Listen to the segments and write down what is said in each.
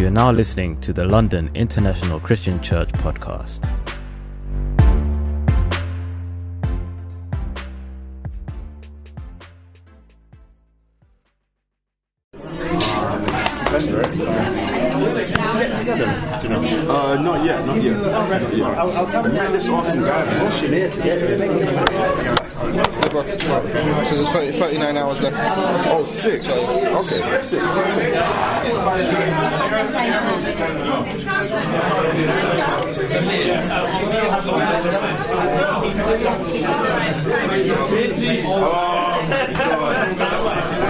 You are now listening to the London International Christian Church podcast. Get together, you know? Uh, not yet, not yet. Not yet. I'll, I'll come met this awesome guy. What's your name to get here? So there's 30, 39 hours left. Oh, six. Okay, six, six, six. Oh,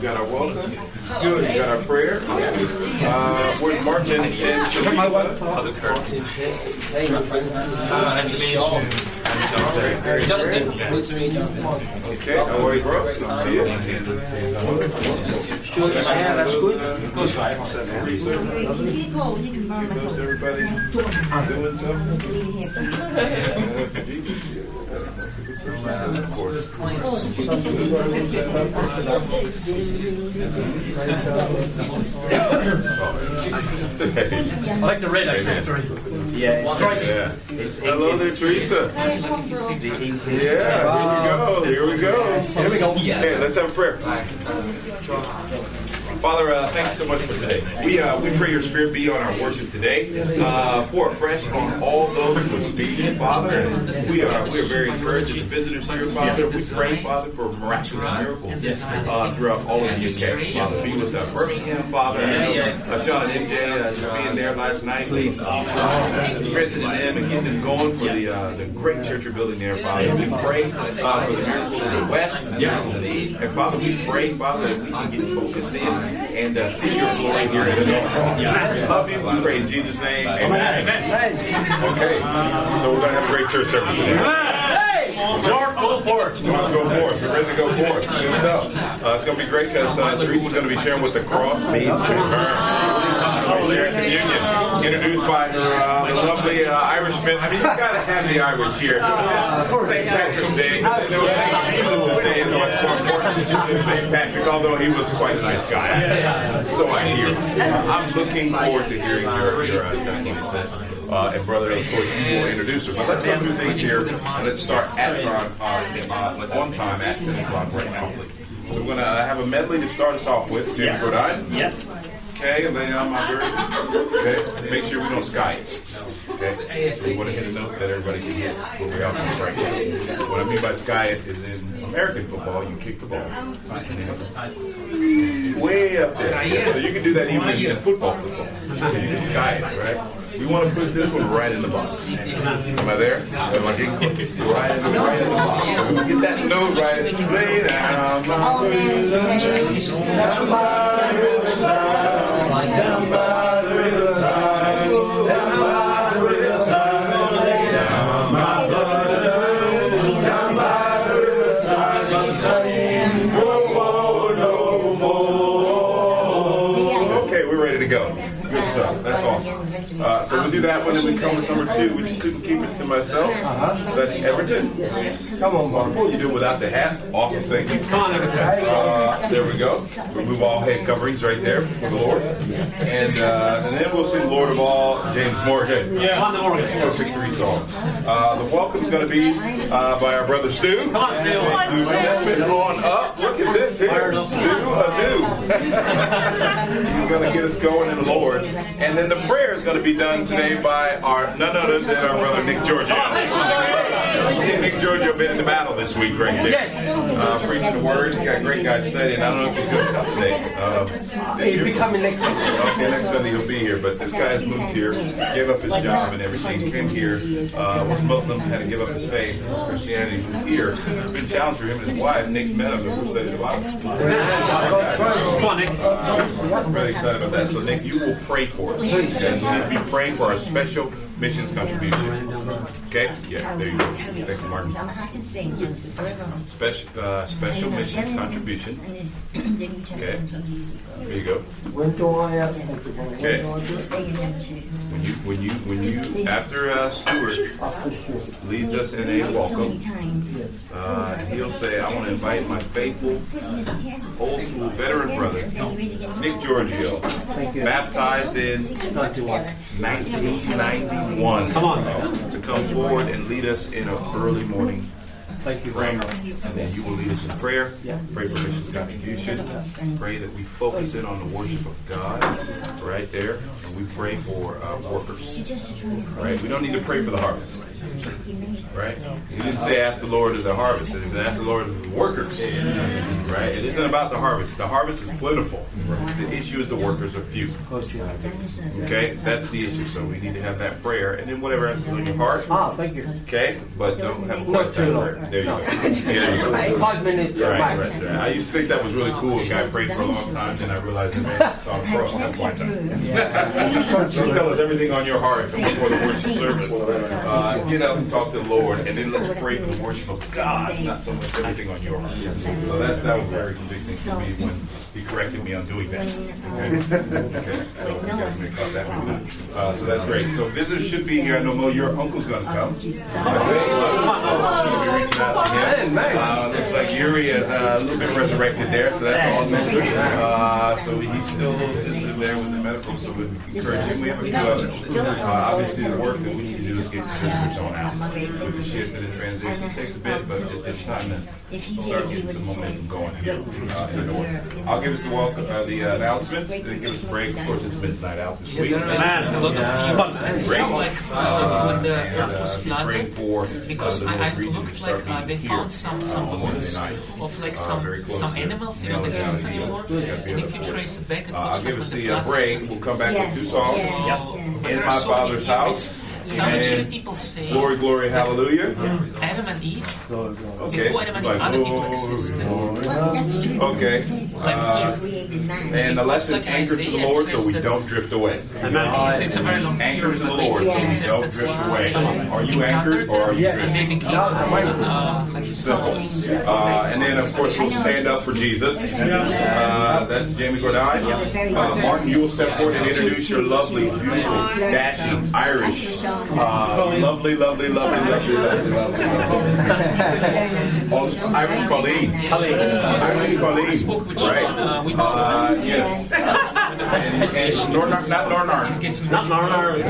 we got our welcome. Good. We got our prayer. Uh, where's Martin and Teresa? Other person. Hey, my friend. Uh, nice to meet you. Jonathan. Good to meet you, Jonathan. Okay, how are you, bro? Good to see you. Yeah, that's good. Teresa, how's everybody doing something? Of course. I like the red, actually. Yeah, Yeah. Hello there, Teresa. Yeah, here we go. Here we go. Here we go. Yeah. Okay, let's have a prayer. Father, uh, thank you so much for today. We uh, we pray your spirit be on our worship today. Uh, pour fresh on all those who speak, Father. We are we are very encouraged as visitors here, Father. We pray, Father, for miraculous miracles uh, throughout all of the UK. Father, be with uh, Birmingham, Father. I Sean and MJ uh, being there last night, please uh, strengthening them and getting them going for the uh, the great church you're building there, Father. We pray uh, for the miracles in the west, in the east, and Father, we pray, Father, that we can get focused in and uh, see your glory here in the north. We love you. We pray in Jesus' name. Amen. Amen. Okay, so we're going to have a great church service today. Lord, go for it. We're going to go forth. We're ready to go forth. Good stuff. Uh, it's going to be great because uh, Teresa's going to be sharing what's the cross means to her. Sharing communion, introduced by her uh, lovely uh, Irishman. I mean, you got to have the Irish here. St. Patrick's Day. Jesus' Day is much more important than St. Patrick, although he was quite a nice guy. So I hear. I'm looking forward to hearing your, your uh, testimony. Uh, and brother, of course, you will introduce her. But let's go through things here, and let's start at our, our uh, on time at 10 o'clock right now. So we're going to have a medley to start us off with. James Rhode Island. Yeah. Okay, lay then on my very Okay, make sure we don't sky it. Okay, so we want to hit a note that everybody can hit where we are right now. What I mean by sky it is in American football, you kick the ball. Way up there. So you can do that even in football football. You can sky it, right? We want to put this one right in the box. Am I there? Am I getting close? Right in the, right in the box. So we get that note right. Lay down, my riverside, so we do that one, and we come with number two, which couldn't keep it to myself. That's Everton. Come on, Marco. You do it without the hat. Awesome thinking. Come on, Everton. Uh, there we go. Remove all head coverings right there for the Lord. And, uh, and then we'll sing Lord of All, James Morgan. Yeah, on the organ. We'll sing three songs. Uh, the welcome's going to be uh, by our brother Stu. Come on, Stu. On up. Look at this here. Stu Adu. He's going to get us going in the Lord. And then the prayer is going to be done today by our none other than our brother Nick Giorgio. Nick Giorgio been in the battle this week right there. Yes. Uh, preaching the word. He got great guy studying. I don't know if he's going to come today. Uh, He'll be coming next week. Okay, next Sunday he'll be here. But this guy's moved here, gave up his job and everything, came here, uh, was Muslim, had to give up his faith, Christianity, moved here. It's been a challenge for him and his wife. Nick met him and we studied the Bible. Come on, Nick. I'm really excited about that. So, Nick, you will pray for us. And we'll be praying for our special missions contribution. Okay? Yeah, there you go. Thank you, Martin. Special, uh, special missions contribution. Okay. There you go. When do I Okay. When you, when you, when you, after uh, Stuart leads us in a welcome, uh, he'll say, I want to invite my faithful, old school veteran brother, Nick Giorgio, baptized in 1991. Come on. To come forward and lead us in an early morning Thank you prayer. very much. And then you will lead us in prayer. Pray for missions contribution. Pray that we focus in on the worship of God right there. And we pray for uh, workers. Right? We don't need to pray for the harvest. Right? He didn't say ask the Lord of the harvest. He said ask the Lord of the workers. Right? It isn't about the harvest. The harvest is plentiful. The issue is the workers are few. Okay? That's the issue. So we need to have that prayer. And then whatever else is on your heart. Ah, thank you. Okay? But don't have a Not too time long. prayer. There you go. Yeah, there you go. Five minutes. Right, right, right. I used to think that was really cool. A guy prayed for a long time, then I realized that man, it's all pro. That's why Don't tell us everything on your heart before the worship service. Uh, get up and talk to the Lord, and then let's pray for the worship of God, not so much everything on your heart. So that that was very convicting to me when he corrected me on doing that. Okay, okay. So you guys may caught that one. Uh, so that's great. So visitors should be here. I know Mo, your uncle's going to come. We'll be reaching out to him. Uh, looks like Yuri is uh, a little bit resurrected there, so that's awesome. Uh, so he's still a little sensitive there with the medical, so we encourage him. We have a few others. Uh, obviously, the work that we need to do is get the visitors on out. With the shift and the transition, it takes a bit, but it- it's time to start getting some momentum going here. Uh, in the order. I'll give us the welcome, uh, the uh, announcements, then give us a break. Of course, it's midnight out this week. Man, a lot of announcements. Great. It's like Uh, uh, when the earth uh, was flooded, uh, because I, I North region to looked like uh, they found some uh, some bones of like Uh, some some animals. They don't exist anymore. deals. It's gotta be And if you trace it back, it Uh, I'll give us the the uh, flood break. We'll come back with two songs. In my are so many father's house. Some actually And people say Glory, glory, hallelujah. Adam and Eve, Okay. before Adam and Eve, Like, other people glory, existed. Okay. Uh, and the lesson Like anchored to the Lord so we don't drift away. It's, it's a very long Anchored theory, to the Lord so we don't drift away. Are you anchored or are you them, and they drifting? became uh, like his Simple. followers. Uh, and then, of course, we'll stand up for Jesus. Uh, that's Jamie Gordine. Uh, Martin, you will step forward and introduce your lovely, beautiful, dashing, Irish, uh, lovely, lovely, lovely, lovely, lovely, lovely. Oh, Irish Colleen. Irish with Right. Uh, yes. And, and Nornar, not Nornar. Gets Not Narnar.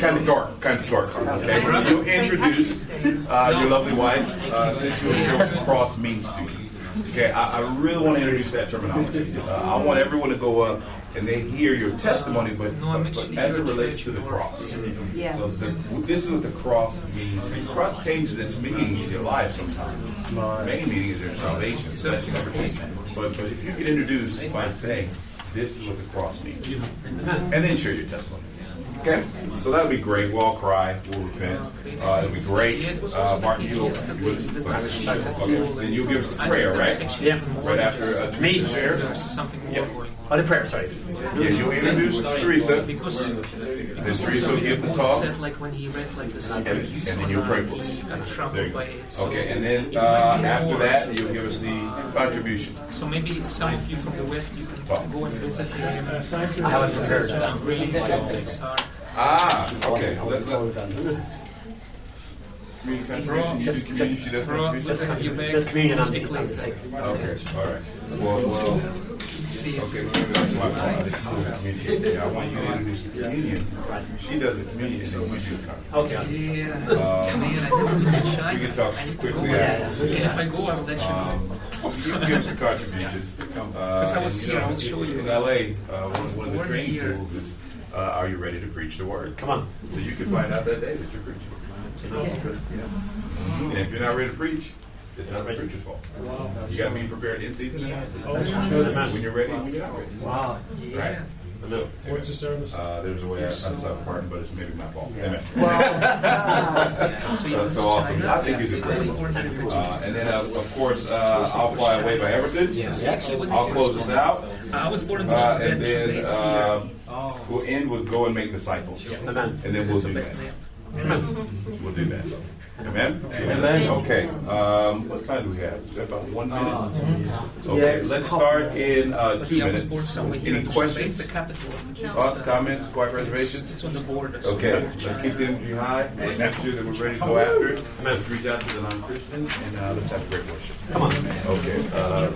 Kind of dark, kind of dark. Okay, you introduce uh, your lovely wife, uh, since you know what cross means to you. Okay, I, I really want to introduce that terminology. Uh, I want everyone to go up and they hear your testimony, but, No, but, but as it relates to the cross. So the, this is what the cross means. The cross changes its meaning in your life sometimes. Main meaning is your salvation, blessing, everything. But, but if you get introduced by saying, this is what the cross means, and then share your testimony. Okay, so that'll be great. We'll all cry. We'll repent. Uh, it'll be great. Uh, Martin, you'll, you'll okay. then you'll give us the prayer, right? Yeah. Right after uh, Teresa shares. Something more going on. Oh, the prayer, sorry. Yeah, you'll introduce Teresa. Because, Then because Teresa will give the also talk, said like when he read like the and, and then you'll pray for us. There you go. by it. So Okay, and then uh, after that, you'll give us the contribution. So maybe some of you from the west you can go and visit him. I haven't prepared. Really politics are. Ah, okay. Let, let, community contribution. You do community, she does Bro, contribution? let's have you back. Just communion on Stick me. Okay, all right. Well, well, See okay, maybe that's my fault. I didn't do the communion. Yeah, I want you to introduce the communion. She does the communion, and then you do the contribution. Okay. Yeah. Um, Man, I never looked at we can talk I have to quickly go. after. Yeah, if I go, I will let you know. Um, you give us a contribution. Uh, I was here, I'll show you. In LA, uh, one, one of the Born training tools is uh, are you ready to preach the word? Come on. So you can find out that day that you're preaching. And if you're not ready to preach, it's not the preacher's fault. You got to be prepared in season and out of season. When you're ready, when you're not ready. Wow. Right? So, What's the service? uh, there's a way I, I'm sorry, pardon, but it's maybe my fault. Amen. That's so awesome. I think you did great. Uh, and then, uh, of course, uh, I'll fly away by Everton. I'll close this out. I was born in Uh, and then uh, we'll end with go and make disciples. Amen. And then we'll do that. We'll do that. Amen? Amen. Okay. Um, what time do we have? Is that about one minute? Okay, let's start in uh, two yeah, I was born minutes. Any questions? the capital the Thoughts, comments, quiet reservations? It's on the border. Okay, let's keep the energy high. Let's make sure that we're ready to go after it. Let's reach out to the non-Christians and uh, let's have a great worship. Come on. Okay. Uh,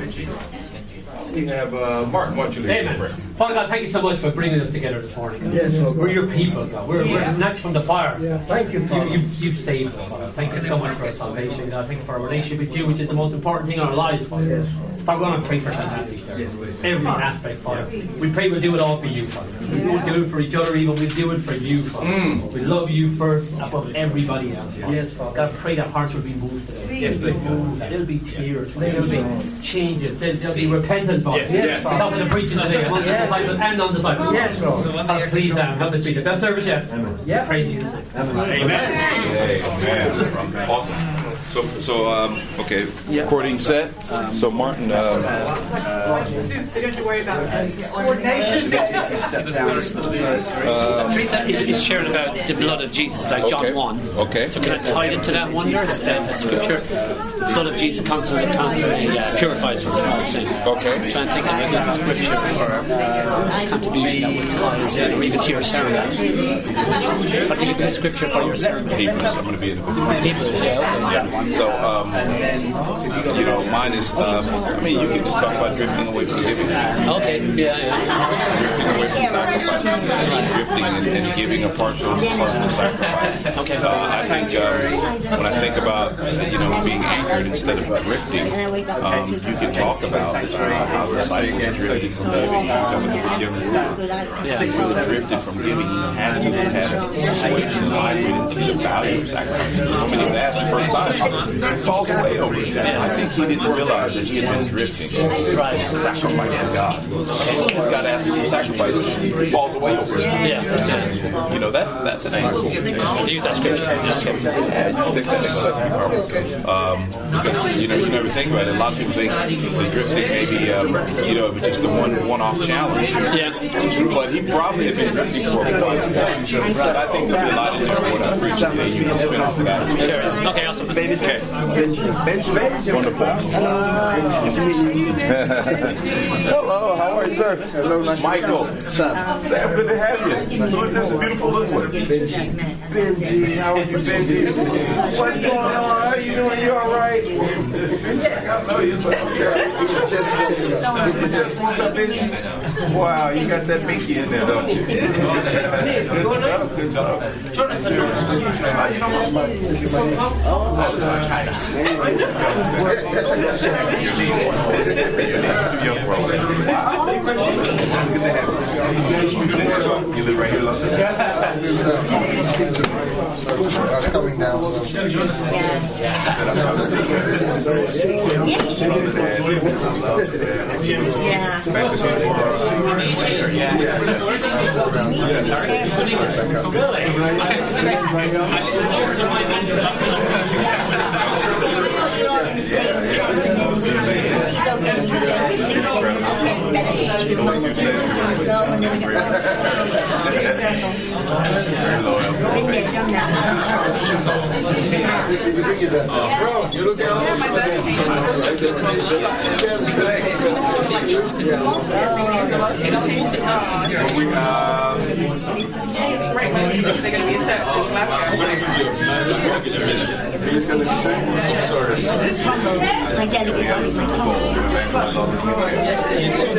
we have uh, Martin. Why don't you lead in prayer? Father God, thank you so much for bringing us together this morning. Yes, we're your people, God. We're, we're snatched from the fire. thank you, you, you, you've saved us, Father. Thank you so much for our salvation, God. Thank you for our relationship with you, which is the most important thing in our lives, Father. Yes. Father, we're going to pray for St. sir. Every aspect, Father. We pray we'll do it all for you, Father. We won't do it for each other, even. We'll do it for you, Father. Mm. We love you first above everybody else, Father. Yes, Father. God, pray that hearts will be moved today. Yes, be moved. There'll be tears. There'll be changes. There'll, be repentance, Father. Yes, yes. Because of the preaching today, the disciples and non-disciples. Yes, Lord. God, please, um, help us be the best service yet. Yeah. Pray in Jesus' name. Amen. Amen. Awesome. So, so um, okay, recording set. So, Martin, um, So you don't have to worry about coordination. Teresa is sharing about the blood of Jesus, like John Okay. 1. Okay. So can I tie it into that one? There's uh, scripture, the blood of Jesus constantly, constantly uh, purifies from all sin. Okay. I'm trying to of a good scripture for uh, contribution that would tie us in, or even to your sermon. I think a good scripture for your sermon. Hebrews. I'm going to be in the book. of Hebrews, yeah, okay. So, um, you know, mine is. Um, I mean, you can just talk about drifting away from giving, Okay, yeah, yeah. drifting away from sacrifice, drifting and, and giving a partial, partial sacrifice. Okay. Uh, I think um, when I think about uh, you know being anchored instead of drifting, um, you can talk about uh, how the disciples drifted from giving, coming to the different He was drifted from giving. He had to have a situation in life where he didn't see the value of sacrifice. So many of that the first time he falls away over it. I think he didn't realize that he had been drifting. Right. Sacrifice to God. And he's got to ask for sacrifice. He falls away over it. Yeah, yeah. You know, that's that's an angle. So use that scripture. Yeah, okay. Yeah, you think that is um, because you know you never think about it. A lot of people think the drifting maybe um, you know it was just a one one off challenge. Yeah. But he probably had been drifting for a while. But I think there'll be a lot in there what I preach today. You can spend off that. Sure. Okay, awesome. Okay. Wonderful. Hello, how are you, sir? Hello, nice Michael. to meet you. Sam. Sam, good to have you. Who is this? A beautiful little one. Benji, how are you, Benji? What's going on? How are you doing? You all right? I know you, but okay. Wow, you got that binky in there, don't you? Good job, good job. You know what? Young bro. You live right here, Los I was coming down. Yeah. I Yeah. Bro, you. look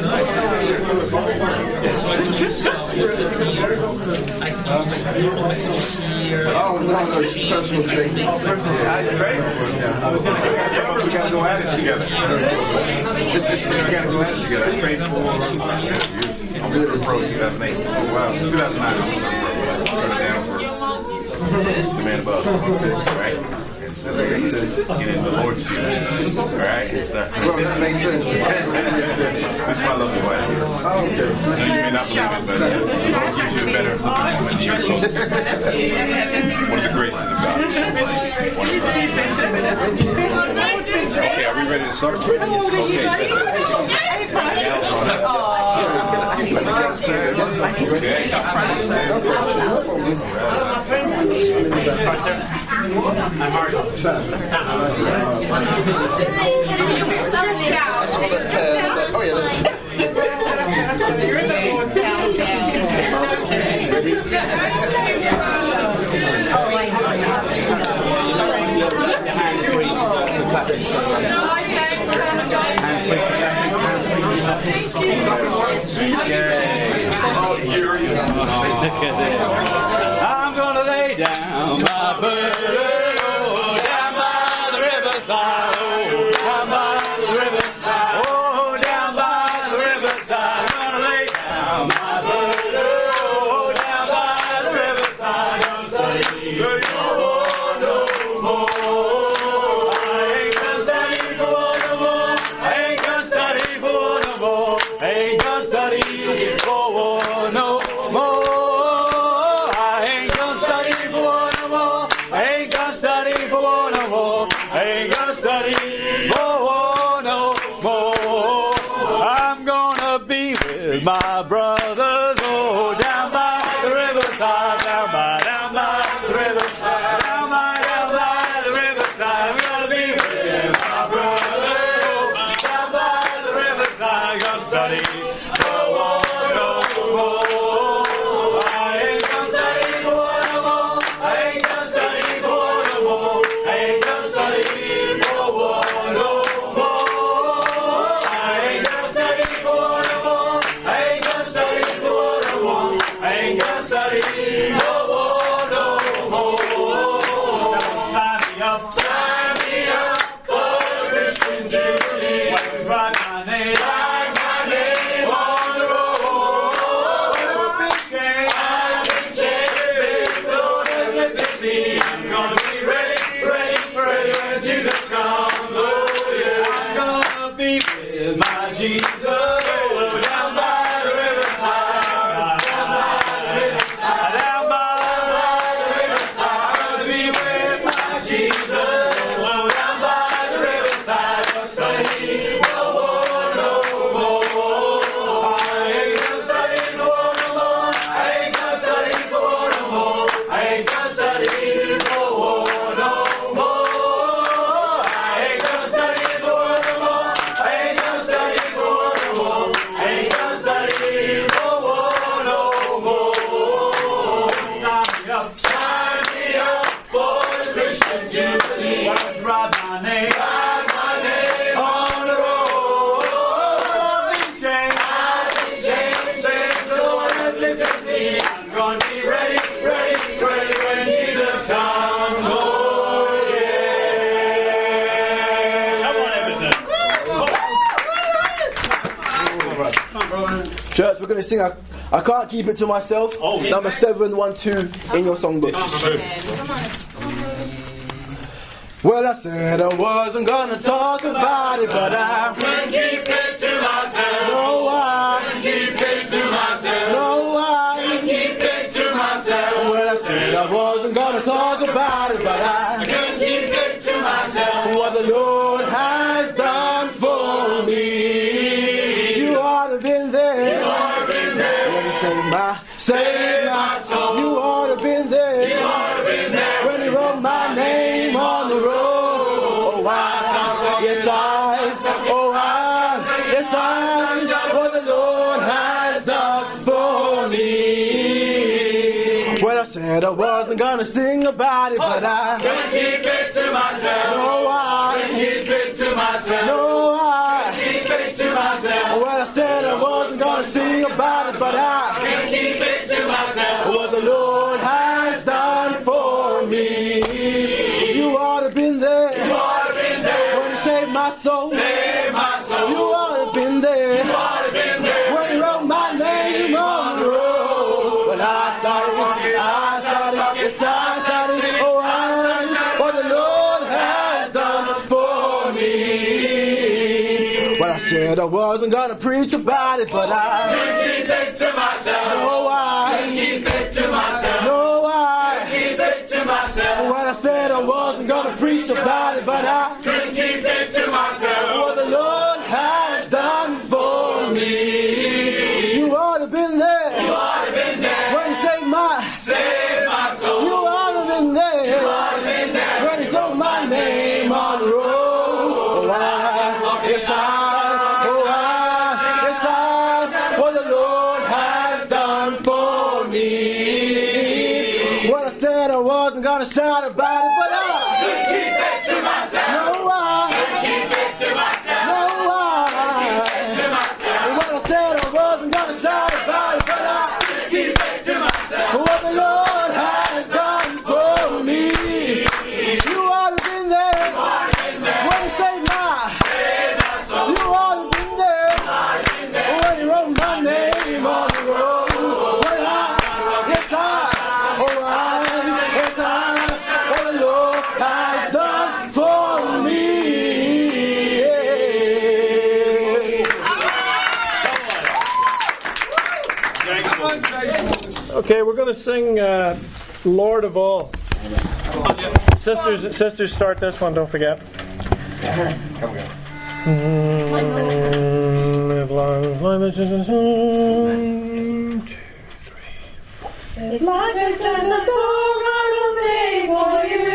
so I personal. Yeah. We gotta go at it together. We gotta go at it together. I pro 2008. Oh, wow. 2009. Down for the man above. Right? Get in the Lord's Jesus. All right? Well, that makes sense. this is my lovely wife. Oh, okay. No, you may not believe it, but it you a better One of the graces of God. Okay, are we ready to start? Okay. Okay. I'm Marshall. Oh, yeah. You're down by the river, down by the riverside. I can't keep it to myself. Oh, yeah. Number 712 in your songbook. Well, I said I wasn't gonna talk about it, but I can keep it to myself. No, I can keep it to myself. No, I can keep it to myself. Well, I said I wasn't gonna talk about it. about it. About it, but I Lord of All. Sisters, sisters, start this one. Don't forget. Mm, live long, live as a song. If life is just a song, I will sing for you.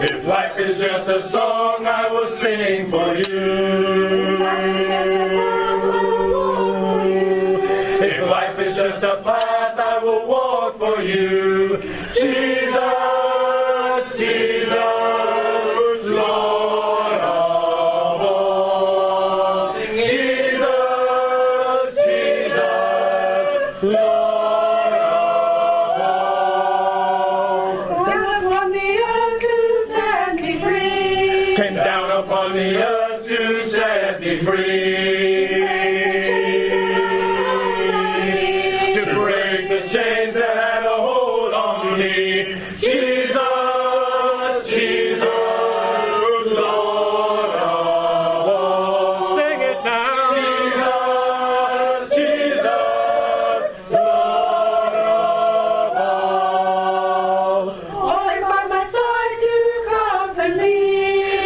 If life is just a song, I will sing for you. If life is just a path, I will walk for you. Jesus,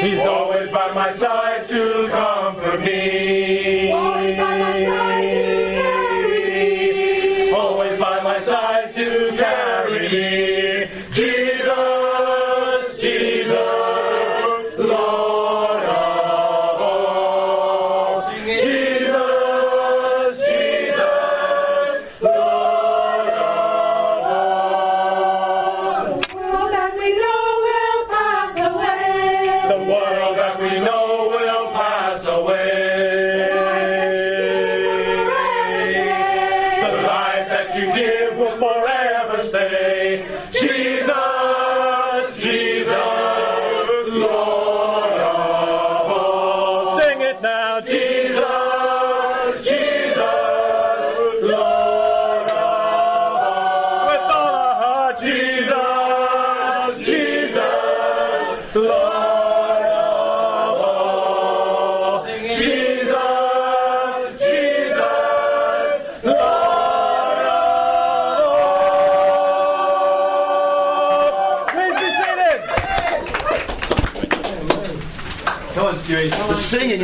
He's always by my side to comfort me.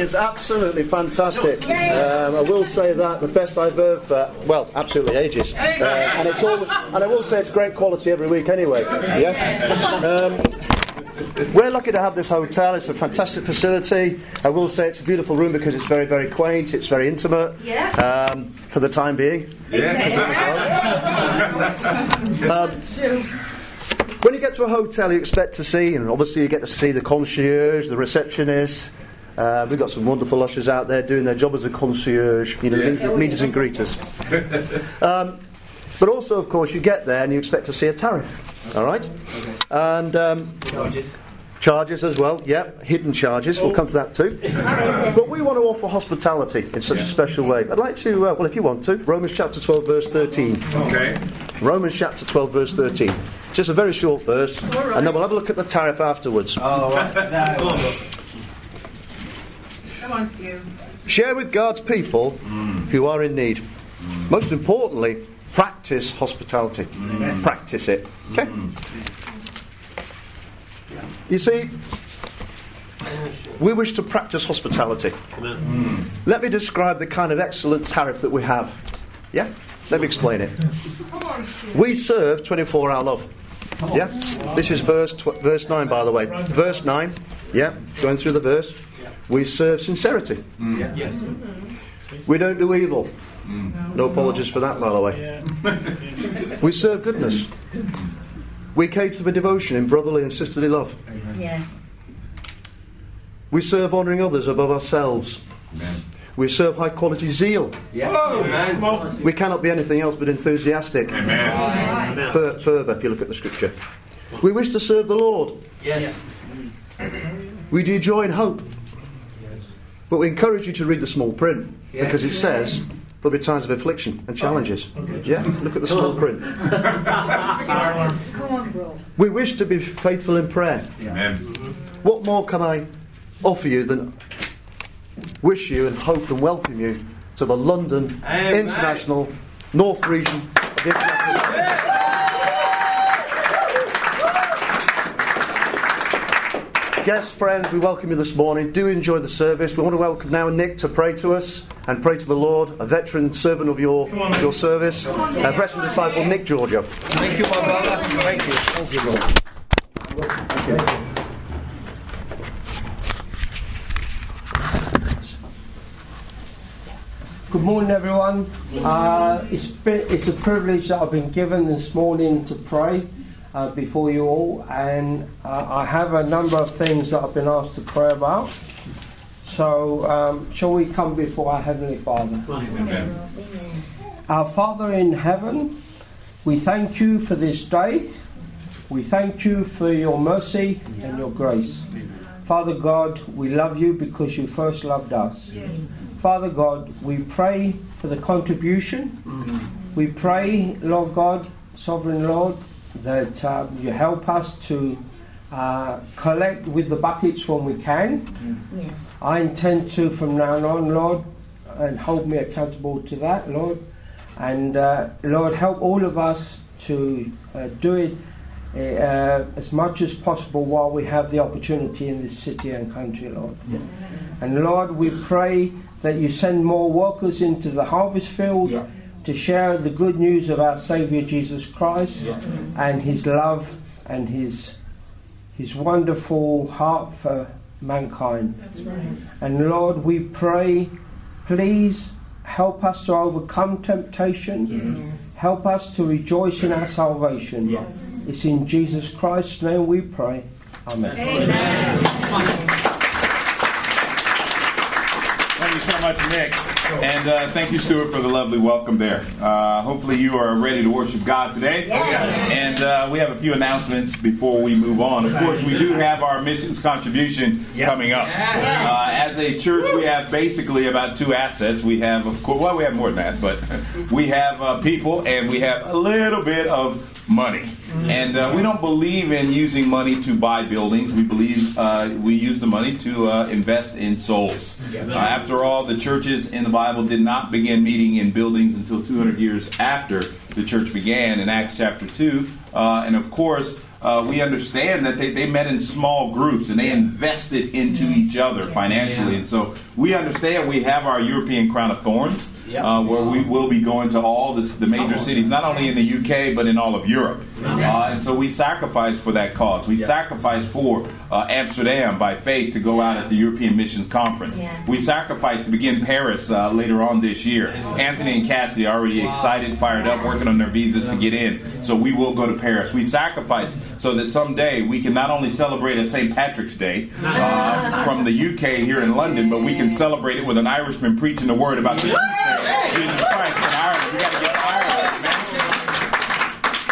Is absolutely fantastic. Um, I will say that the best I've heard for well, absolutely ages. Uh, and it's all, and I will say it's great quality every week anyway. Yeah. Um, we're lucky to have this hotel. It's a fantastic facility. I will say it's a beautiful room because it's very, very quaint. It's very intimate. Yeah. Um, for the time being. Um, when you get to a hotel, you expect to see, and obviously you get to see the concierge, the receptionist. Uh, we've got some wonderful ushers out there doing their job as a concierge, you know, Yeah. meet, meeters and greeters. Um, but also, of course, you get there and you expect to see a tariff. All right, and um, charges as well. Yeah, hidden charges. We'll come to that too. But we want to offer hospitality in such a special way. I'd like to, uh, well, if you want to, Romans chapter 12, verse 13. Okay. Romans chapter 12, verse 13. Just a very short verse, and then we'll have a look at the tariff afterwards. Come on, Stu. Share with God's people mm. who are in need. Mm. Most importantly, practice hospitality. Practice it. Okay? Mm. You see, we wish to practice hospitality. Let me describe the kind of excellent tariff that we have. Yeah? Let me explain it. We serve 24 hour love. Yeah? This is verse, tw- verse 9, by the way. Verse 9. Yeah? Going through the verse. We serve sincerity. Yes. We don't do evil. No apologies for that, by the way. We serve goodness. We cater for devotion in brotherly and sisterly love. Yes. We serve honouring others above ourselves. Amen. We serve high quality zeal. Yeah. We cannot be anything else but enthusiastic. Fur- further, if you look at the scripture. We wish to serve the Lord. We do joy in hope. But we encourage you to read the small print because it says there'll be times of affliction and challenges. Yeah? Look at the small print. Come on, bro. We wish to be faithful in prayer. What more can I offer you than wish you and hope and welcome you to the London Amen. International North Region of the International. Guests, friends, we welcome you this morning. Do enjoy the service. We want to welcome now Nick to pray to us and pray to the Lord, a veteran servant of your, your service, a veteran disciple, Nick Giorgio. Thank you, my brother. Thank you. Thank you, Lord. Good morning, everyone. Uh, it's, been, it's a privilege that I've been given this morning to pray uh, before you all, and uh, I have a number of things that I've been asked to pray about. So, um, shall we come before our Heavenly Father? Amen. Our Father in heaven, we thank you for this day. We thank you for your mercy and your grace. Father God, we love you because you first loved us. Father God, we pray for the contribution. We pray, Lord God, Sovereign Lord, that uh, you help us to uh, collect with the buckets when we can. Yes. I intend to, from now on, Lord, and hold me accountable to that, Lord. And uh, Lord, help all of us to uh, do it uh, as much as possible while we have the opportunity in this city and country, Lord. Yes. And Lord, we pray that you send more workers into the harvest field to share the good news of our Savior Jesus Christ and his love and his his wonderful heart for mankind. That's right. And Lord, we pray, please help us to overcome temptation. Help us to rejoice in our salvation. It's in Jesus Christ's name we pray. Amen. Thank you so much, Nick. And uh, thank you, Stuart, for the lovely welcome there. Uh, hopefully, you are ready to worship God today. Yes. And uh, we have a few announcements before we move on. Of course, we do have our missions contribution coming up. Uh, as a church, we have basically about two assets. We have, of course, well, we have more than that, but we have uh, people and we have a little bit of money. And uh, we don't believe in using money to buy buildings. We believe uh, we use the money to uh, invest in souls. Uh, after all, the churches in the Bible did not begin meeting in buildings until 200 years after the church began in Acts chapter 2. Uh, and of course, uh, we understand that they, they met in small groups and they invested into each other financially. And so we understand we have our European crown of thorns, uh, where we will be going to all this, the major cities, not only in the UK, but in all of Europe. Uh, and so we sacrifice for that cause. We sacrifice for uh, Amsterdam by faith to go out at the European Missions Conference. We sacrifice to begin Paris uh, later on this year. Anthony and Cassidy are already excited, fired up, working on their visas to get in. So we will go to Paris. We sacrifice so that someday we can not only celebrate a St. Patrick's Day uh, from the UK here in London, but we can celebrate it with an Irishman preaching the word about the Jesus Christ in Ireland. We got to get to Ireland, man.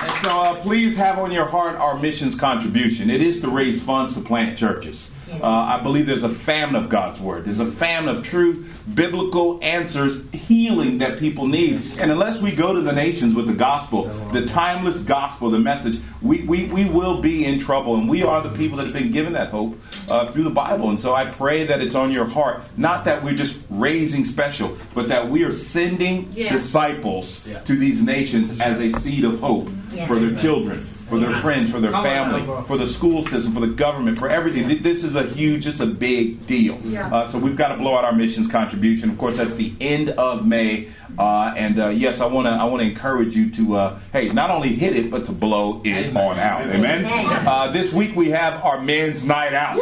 And so uh, please have on your heart our missions contribution. It is to raise funds to plant churches. Uh, I believe there's a famine of God's Word. There's a famine of truth, biblical answers, healing that people need. And unless we go to the nations with the gospel, the timeless gospel, the message, we, we, we will be in trouble. And we are the people that have been given that hope uh, through the Bible. And so I pray that it's on your heart. Not that we're just raising special, but that we are sending Yeah. disciples to these nations as a seed of hope Yeah. for their children, for their friends, for their family, for the school system, for the government, for everything. This is a huge, it's a big deal. Uh, so we've got to blow out our missions contribution. Of course, that's the end of May. Uh, and uh, yes, I want to I want to encourage you to uh, hey not only hit it but to blow it on out. Amen. Amen. Uh, this week we have our men's night out.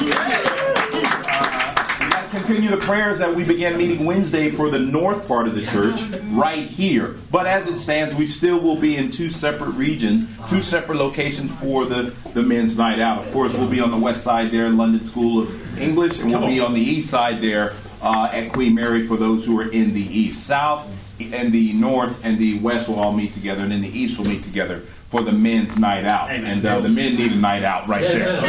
We gotta Continue the prayers that we began meeting Wednesday for the north part of the church right here. But as it stands, we still will be in two separate regions, two separate locations for the, the men's night out. Of course, we'll be on the west side there, London School of English, and we'll be on the east side there uh, at Queen Mary for those who are in the east. South and the north and the west will all meet together, and in the east we'll meet together for the men's night out. And uh, the men need a night out right there.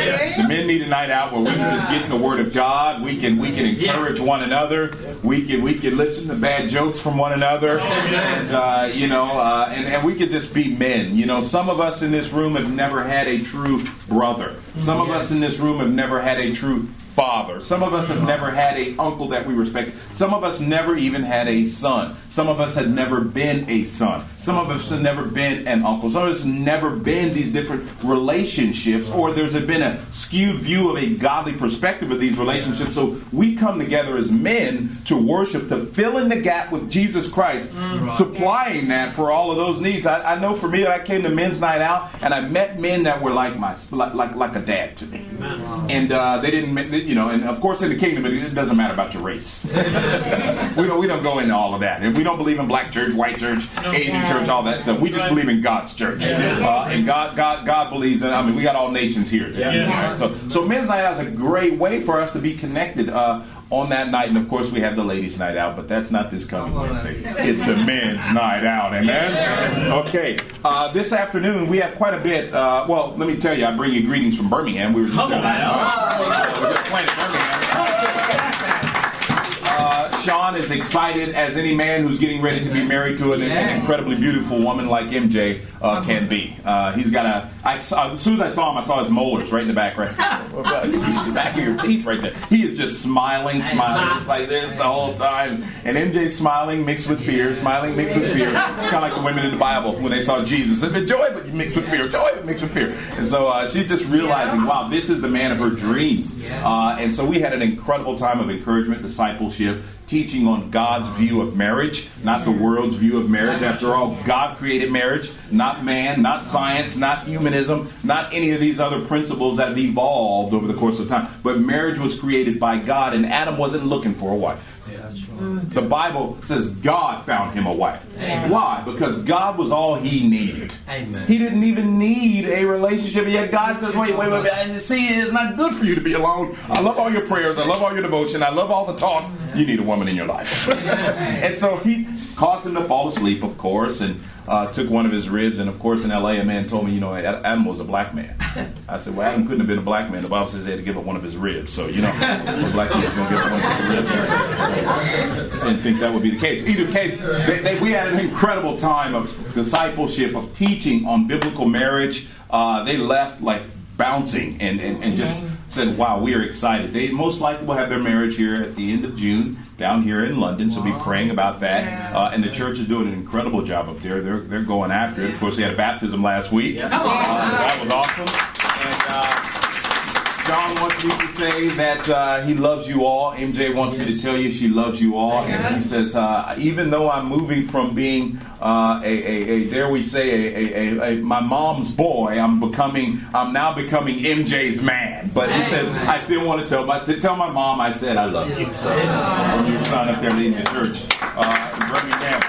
The men need a night out where we can just get in the Word of God. We can we can encourage one another. We can we can listen to bad jokes from one another. And, uh, you know, uh, and and we could just be men. You know, some of us in this room have never had a true brother. Some of us in this room have never had a true father. Some of us have never had a uncle that we respect. Some of us never even had a son. Some of us had never been a son. Some of us have never been an uncle. Some of us have never been these different relationships, or there's been a skewed view of a godly perspective of these relationships. So we come together as men to worship, to fill in the gap with Jesus Christ, supplying that for all of those needs. I, I know for me, I came to men's night out, and I met men that were like my like like, like a dad to me, and uh, they didn't, you know, and of course in the kingdom it, it doesn't matter about your race. we don't we don't go into all of that, and we don't believe in black church, white church, Asian church, all that stuff. We just believe in God's church, uh, and God God God believes. In, I mean, we got all nations here. Right? So so men's night out is a great way for us to be connected. Uh, on that night, and of course we have the ladies' night out, but that's not this coming Wednesday. It's the men's night out, amen. Okay, uh, this afternoon we have quite a bit. Uh, well, let me tell you, I bring you greetings from Birmingham. We were just there last night. We're just playing Birmingham. Uh, Sean is excited as any man who's getting ready to be married to an, an incredibly beautiful woman like MJ uh, can be. Uh, he's got a. I as soon as I saw him, I saw his molars right in the back, right, the back of your teeth, right there. He is just smiling, smiling, just like this the whole time. And MJ's smiling mixed with fear, smiling mixed with fear, kind of like the women in the Bible when they saw Jesus. They said, "Joy, but mixed with fear, joy, but mixed with fear." And so uh, she's just realizing, wow, this is the man of her dreams. Uh, and so we had an incredible time of encouragement, discipleship teaching on God's view of marriage, not the world's view of marriage. After all, God created marriage, not man, not science, not humanism, not any of these other principles that have evolved over the course of time. But marriage was created by God, and Adam wasn't looking for a wife. The Bible says God found him a wife. Amen. Why? Because God was all he needed. He didn't even need a relationship. Yet God says, wait, wait, wait, wait. See, it's not good for you to be alone. I love all your prayers. I love all your devotion. I love all the talks. You need a woman in your life. and so he caused him to fall asleep, of course, and uh, took one of his ribs. And of course, in LA, a man told me, you know, Adam was a black man. I said, well, Adam couldn't have been a black man. The Bible says he had to give up one of his ribs. So, you know, a black man's going to give up one of his ribs. I didn't think that would be the case. Either case, they, they, we had an incredible time of discipleship, of teaching on biblical marriage. Uh, they left like bouncing and, and, and just said, wow, we are excited. They most likely will have their marriage here at the end of June down here in London, so be praying about that. Uh, and the church is doing an incredible job up there. They're, they're going after it. Of course, they had a baptism last week. Uh, that was awesome. And, uh, John wants me to say that uh, he loves you all. MJ wants me to tell you she loves you all. And he says, uh, even though I'm moving from being uh, a, a, a, dare we say, a, a, a, a, my mom's boy, I'm becoming, I'm now becoming MJ's man. But he says, I still want to tell my, to tell my mom I said I love you. So, your son up there leading the church uh, in Birmingham.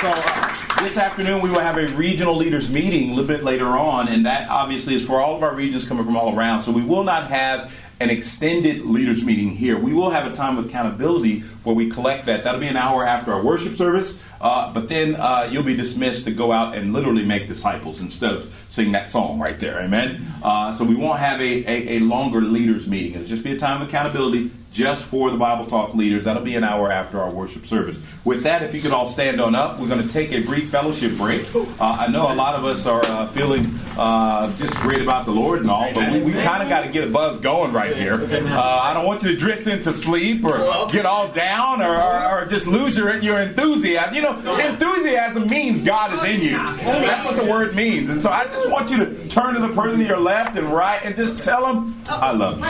So, uh, this afternoon we will have a regional leaders meeting a little bit later on, and that obviously is for all of our regions coming from all around. So we will not have an extended leaders meeting here. We will have a time of accountability where we collect that. That'll be an hour after our worship service. Uh, but then uh, you'll be dismissed to go out and literally make disciples instead of sing that song right there. Amen. Uh, so we won't have a, a, a longer leaders meeting. It'll just be a time of accountability just for the Bible Talk leaders. That'll be an hour after our worship service. With that, if you could all stand on up, we're going to take a brief fellowship break. Uh, I know a lot of us are uh, feeling uh, just great about the Lord and all, but we, we kind of got to get a buzz going right here. Uh, I don't want you to drift into sleep or get all down or, or, or just lose your, your enthusiasm. You know, enthusiasm means God is in you. That's what the word means. And so I just want you to turn to the person to your left and right and just tell them, I love you.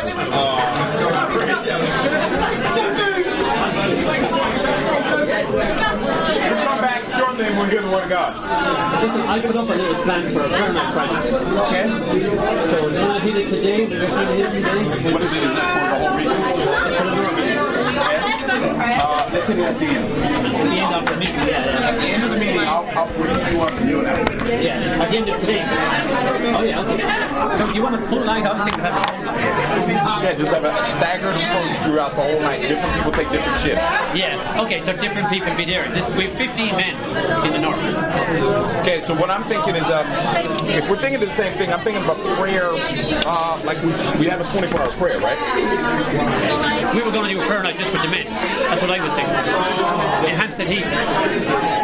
We'll come back shortly and we'll hear the word of God. Listen, I put up a little plan for a prayer night project. Okay. So you want to hit it today? We're going to hit it today. What is it? Is that for the whole region? Uh, let's hit it at the end. At the end of the meeting, yeah. At the end of the meeting, I'll, I'll bring you up and announce it. Yeah, at the end of today. Oh, yeah, okay. So if you want a full night, I was thinking of having a full night. Yeah, just have a staggered approach throughout the whole night. Different people take different shifts. Yeah, okay, so different people be there. This, we have 15 men in the north. Okay, so what I'm thinking is, um, if we're thinking the same thing, I'm thinking about prayer, uh, like we we have a 24 hour prayer, right? We were going to do a prayer night just with the men. That's what I was thinking. In Hampstead Heath.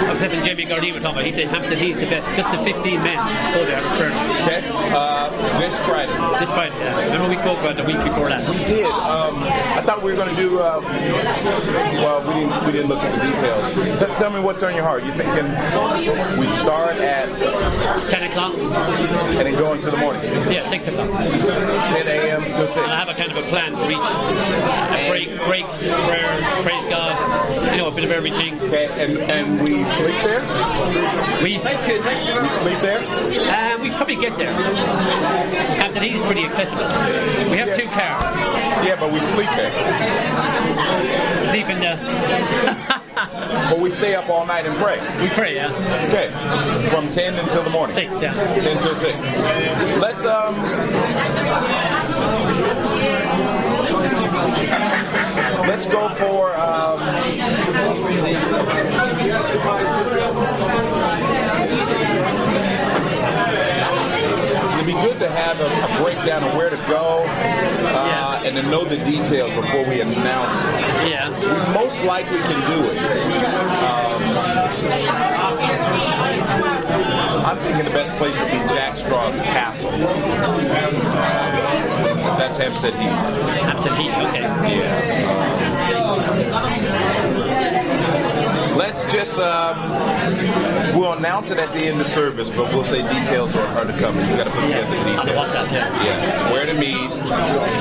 I was having Jamie were talking about. He said Hampstead Heath the best. Just the 15 men go there prayer night. Okay, uh, this Friday. This Friday, yeah. Remember we spoke about the week before that. We did. Um, I thought we were going to do. Uh, well, we didn't. We didn't look at the details. Tell me what's on your heart. You thinking we start at 10 o'clock? and then go into the morning? Yeah, 6 o'clock. 10 a.m. to 6. And I have a kind of a plan for each. A break, breaks, prayer, praise God, you know, a bit of everything. Okay, and, and we sleep there? We, we sleep there? Uh, we probably get there. Heath is pretty accessible. We have two cars. Yeah, but we sleep there. Sleep in the. But we stay up all night and pray. We pray, yeah. Okay, from 10 until the morning. 6, yeah. 10 till 6. Let's, um. Let's go for. Um, it'd be good to have a, a breakdown of where to go uh, and to know the details before we announce it. Yeah. We most likely can do it. Um, I'm thinking the best place would be Jack Straw's Castle. That's Hampstead Heath. Hampstead Heath, okay. Yeah. Let's just, um, we'll announce it at the end of service, but we'll say details are, are to come. And you got to put together the On details. WhatsApp, yeah. Yeah. Where to meet,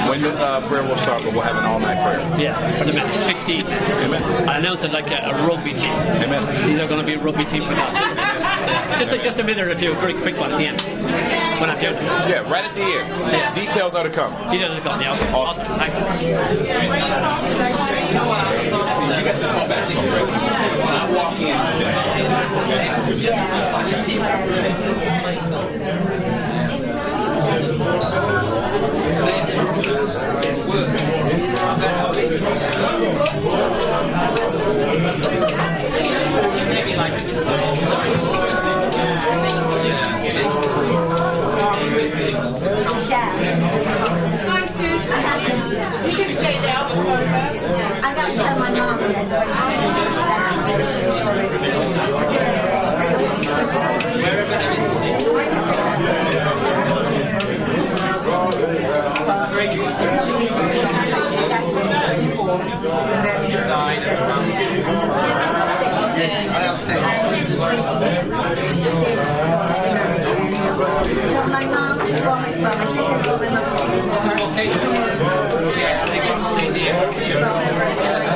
when the uh, prayer will start, but we'll have an all night prayer. Yeah, for the men, 15. Amen. I announced it like a, a rugby team. Amen. These are going to be a rugby team for that. Just, a, just a minute or two, very quick one at the end. When I'm doing it. Yeah, right at the end. Yeah. Details are to come. Details are gone, yeah. Okay. Awesome. Awesome. Thanks. Hi, sis. You can stay down before us. I got to tell my mom Tell my mom my, well, my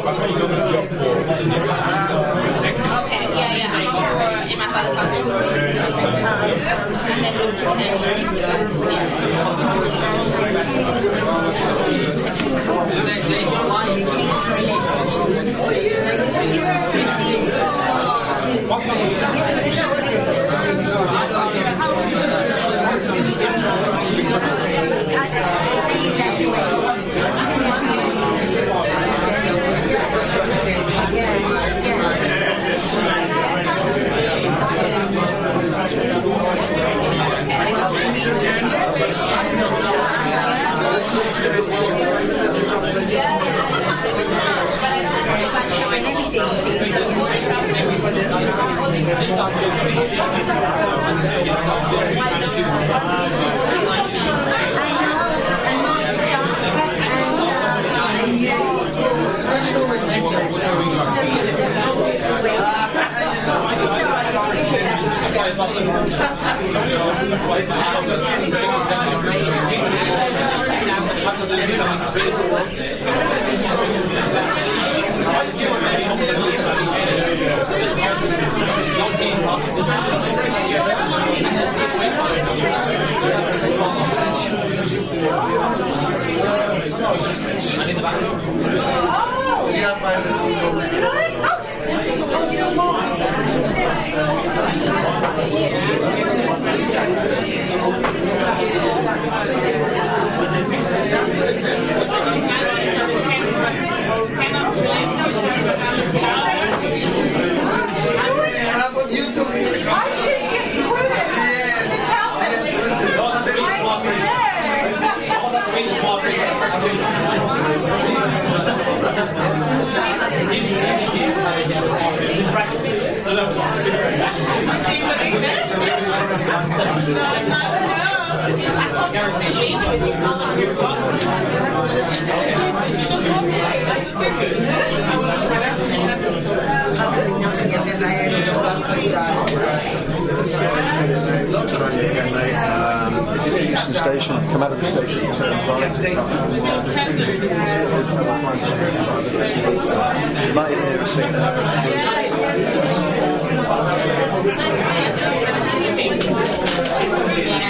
sister told my mom. Okay, yeah, yeah. I go for uh, in my father's house. And then move to Canada. That's always nice. Oh! You got five minutes. How would you do Um, Euston Station, come out of the station, turn right. You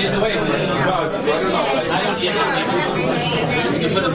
in the way, I don't yet have You put them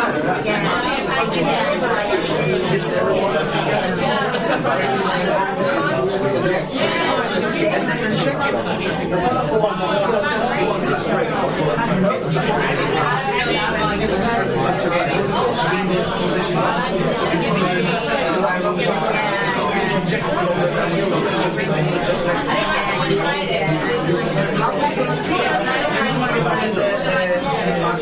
down. But the more beside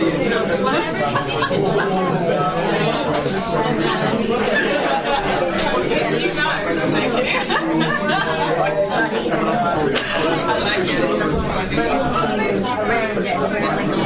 good. You actually said something. Like you were something different. Whatever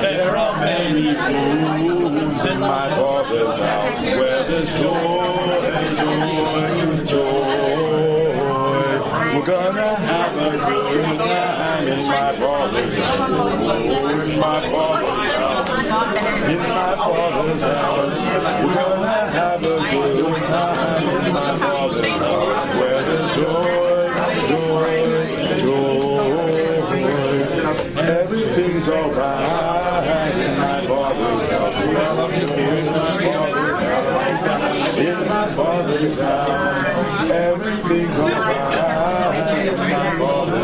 There are many rooms in my father's house where there's joy, joy, joy. We're gonna have a good time in my father's house. In my father's house. In my father's house. We're gonna have a good time in my father's house where there's joy, joy, joy. Everything's alright in my father's house. In my father's house. Everything's alright in my father's house.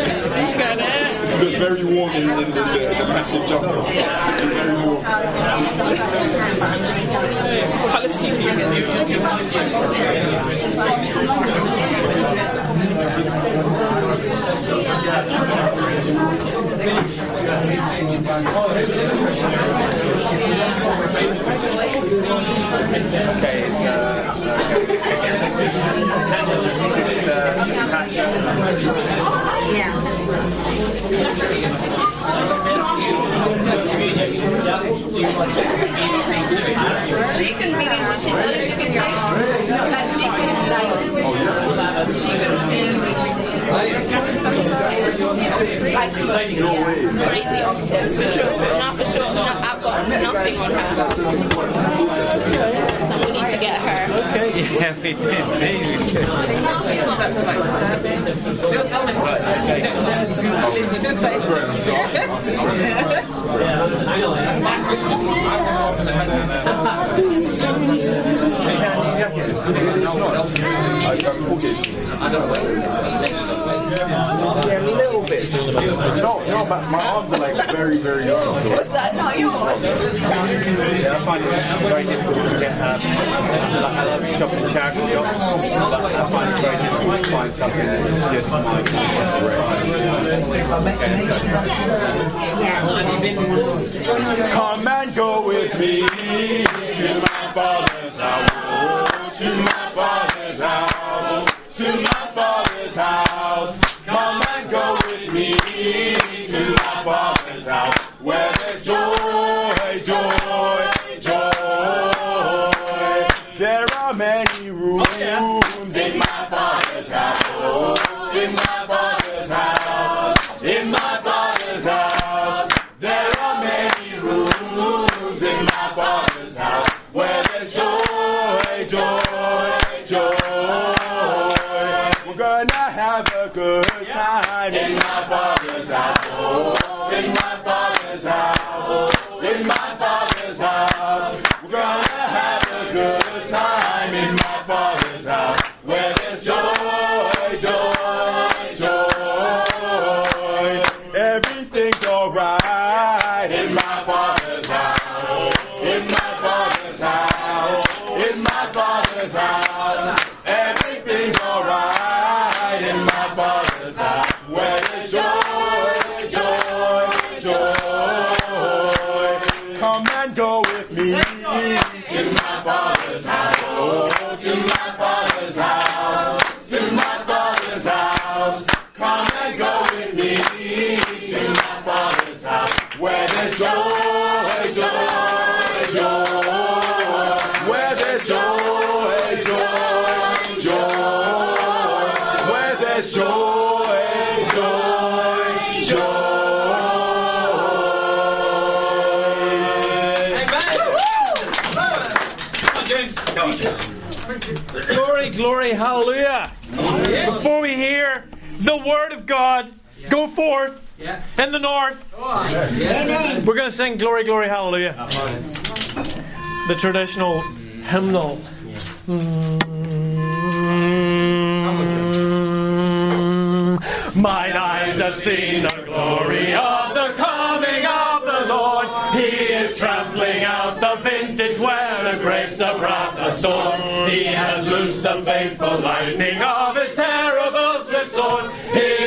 It was very warm in, in, in the, the massive jumper. Very warm. Colour Okay, it's, uh, She can really, which is all she can say. Like she can like, she can like crazy octaves for sure. Not for sure. No, I've got nothing on her. So we need to get her. Okay, yeah, we did. Don't tell me. Just say. Yeah, a little bit. No, no, but my arms are like very, very long. What's that? No, yours. Yeah, I find it very difficult to get um, like love shopping in charity shops, but I find it very difficult to find something that's just my Come and go with me to my father's house. To my father's the north, Amen. we're going to sing glory, glory, hallelujah. The traditional hymnal. Mm. Mine eyes have seen the glory of the coming of the Lord. He is trampling out the vintage where the grapes of wrath are stored. He has loosed the fateful lightning of his terrible swift sword. His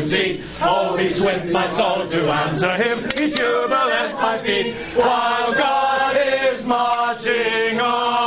judgment seat. Be swift, my soul, to answer him. Be jubilant, my feet, while God is marching on.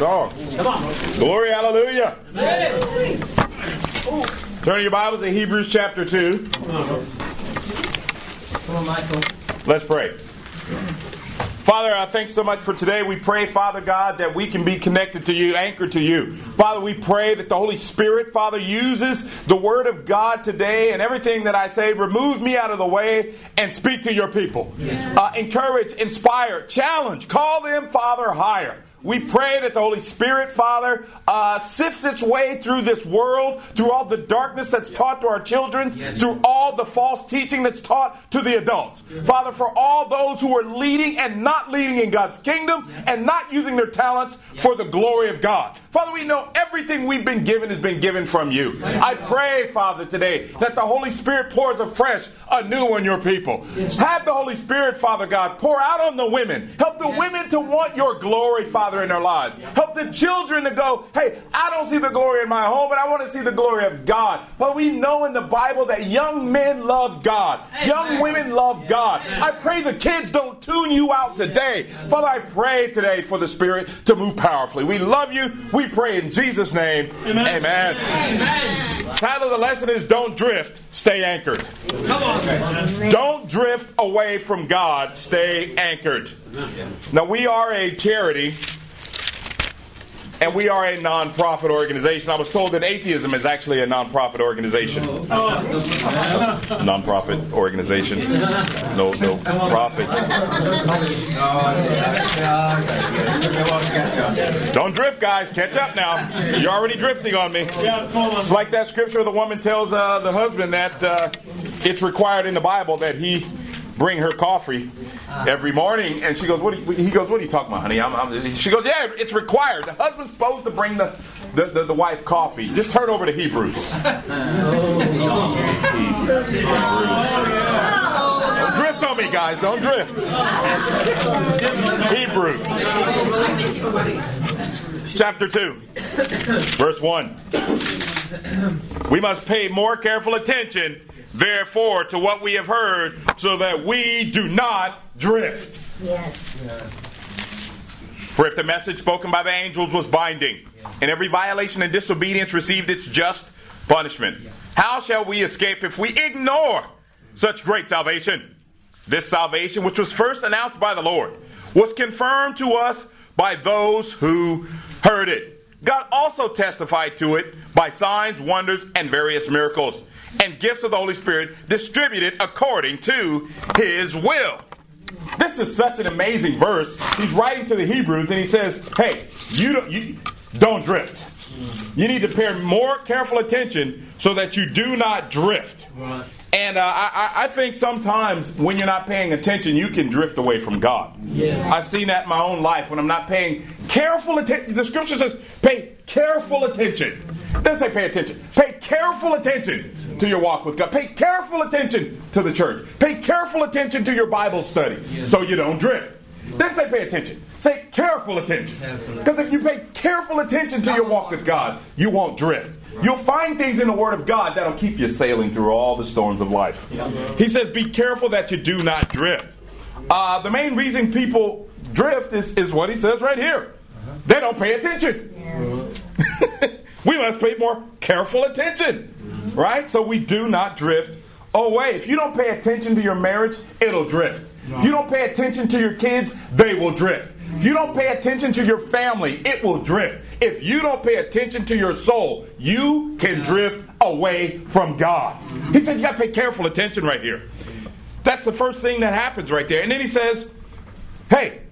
Thank you for song. Glory, hallelujah. Turn your Bibles to Hebrews chapter 2. Come on, Michael. Let's pray. Father, I thank so much for today. We pray, Father God, that we can be connected to you, anchored to you. Father, we pray that the Holy Spirit, Father, uses the Word of God today and everything that I say, remove me out of the way and speak to your people. Uh, encourage, inspire, challenge, call them, Father, higher. We pray that the Holy Spirit, Father, uh, sifts its way through this world, through all the darkness that's taught to our children, through all the false teaching that's taught to the adults. Father, for all those who are leading and not leading in God's kingdom and not using their talents for the glory of God. Father, we know everything we've been given has been given from you. I pray, Father, today that the Holy Spirit pours afresh anew on your people. Have the Holy Spirit, Father God, pour out on the women. Help the women to want your glory, Father, in their lives. Help the children to go, hey, I don't see the glory in my home, but I want to see the glory of God. Father, we know in the Bible that young men love God, young women love God. I pray the kids don't tune you out today. Father, I pray today for the Spirit to move powerfully. We love you. We pray in Jesus' name. Amen. Title of the lesson is Don't Drift, Stay Anchored. Come on. Don't drift away from God, stay anchored. Now, we are a charity and we are a non-profit organization. I was told that atheism is actually a non-profit organization. Non-profit organization. No, no profits. Don't drift, guys. Catch up now. You're already drifting on me. It's like that scripture the woman tells uh, the husband that uh, it's required in the Bible that he bring her coffee every morning, and she goes, "What?" You, he goes, "What are you talking about, honey?" I'm, I'm, she goes, "Yeah, it's required. The husband's supposed to bring the the, the, the wife coffee. Just turn over to Hebrews." Don't drift on me, guys. Don't drift. Hebrews chapter 2, verse 1. We must pay more careful attention, therefore, to what we have heard, so that we do not drift. Yes. For if the message spoken by the angels was binding, and every violation and disobedience received its just punishment, how shall we escape if we ignore such great salvation? This salvation, which was first announced by the Lord, was confirmed to us by those who heard it. God also testified to it by signs, wonders, and various miracles, and gifts of the Holy Spirit distributed according to His will. This is such an amazing verse. He's writing to the Hebrews, and he says, "Hey, you don't, you don't drift. You need to pay more careful attention so that you do not drift." And uh, I, I think sometimes when you're not paying attention, you can drift away from God. Yeah. I've seen that in my own life when I'm not paying careful attention. The scripture says, pay careful attention. Doesn't say pay attention. Pay careful attention to your walk with God. Pay careful attention to the church. Pay careful attention to your Bible study so you don't drift. Then say pay attention. Say careful attention. Because if you pay careful attention to your walk with God, you won't drift. You'll find things in the Word of God that'll keep you sailing through all the storms of life. He says, Be careful that you do not drift. Uh, the main reason people drift is, is what he says right here they don't pay attention. we must pay more careful attention. Right? So we do not drift away. If you don't pay attention to your marriage, it'll drift. If you don't pay attention to your kids, they will drift. If you don't pay attention to your family, it will drift. If you don't pay attention to your soul, you can drift away from God. He said you got to pay careful attention right here. That's the first thing that happens right there. And then he says, hey,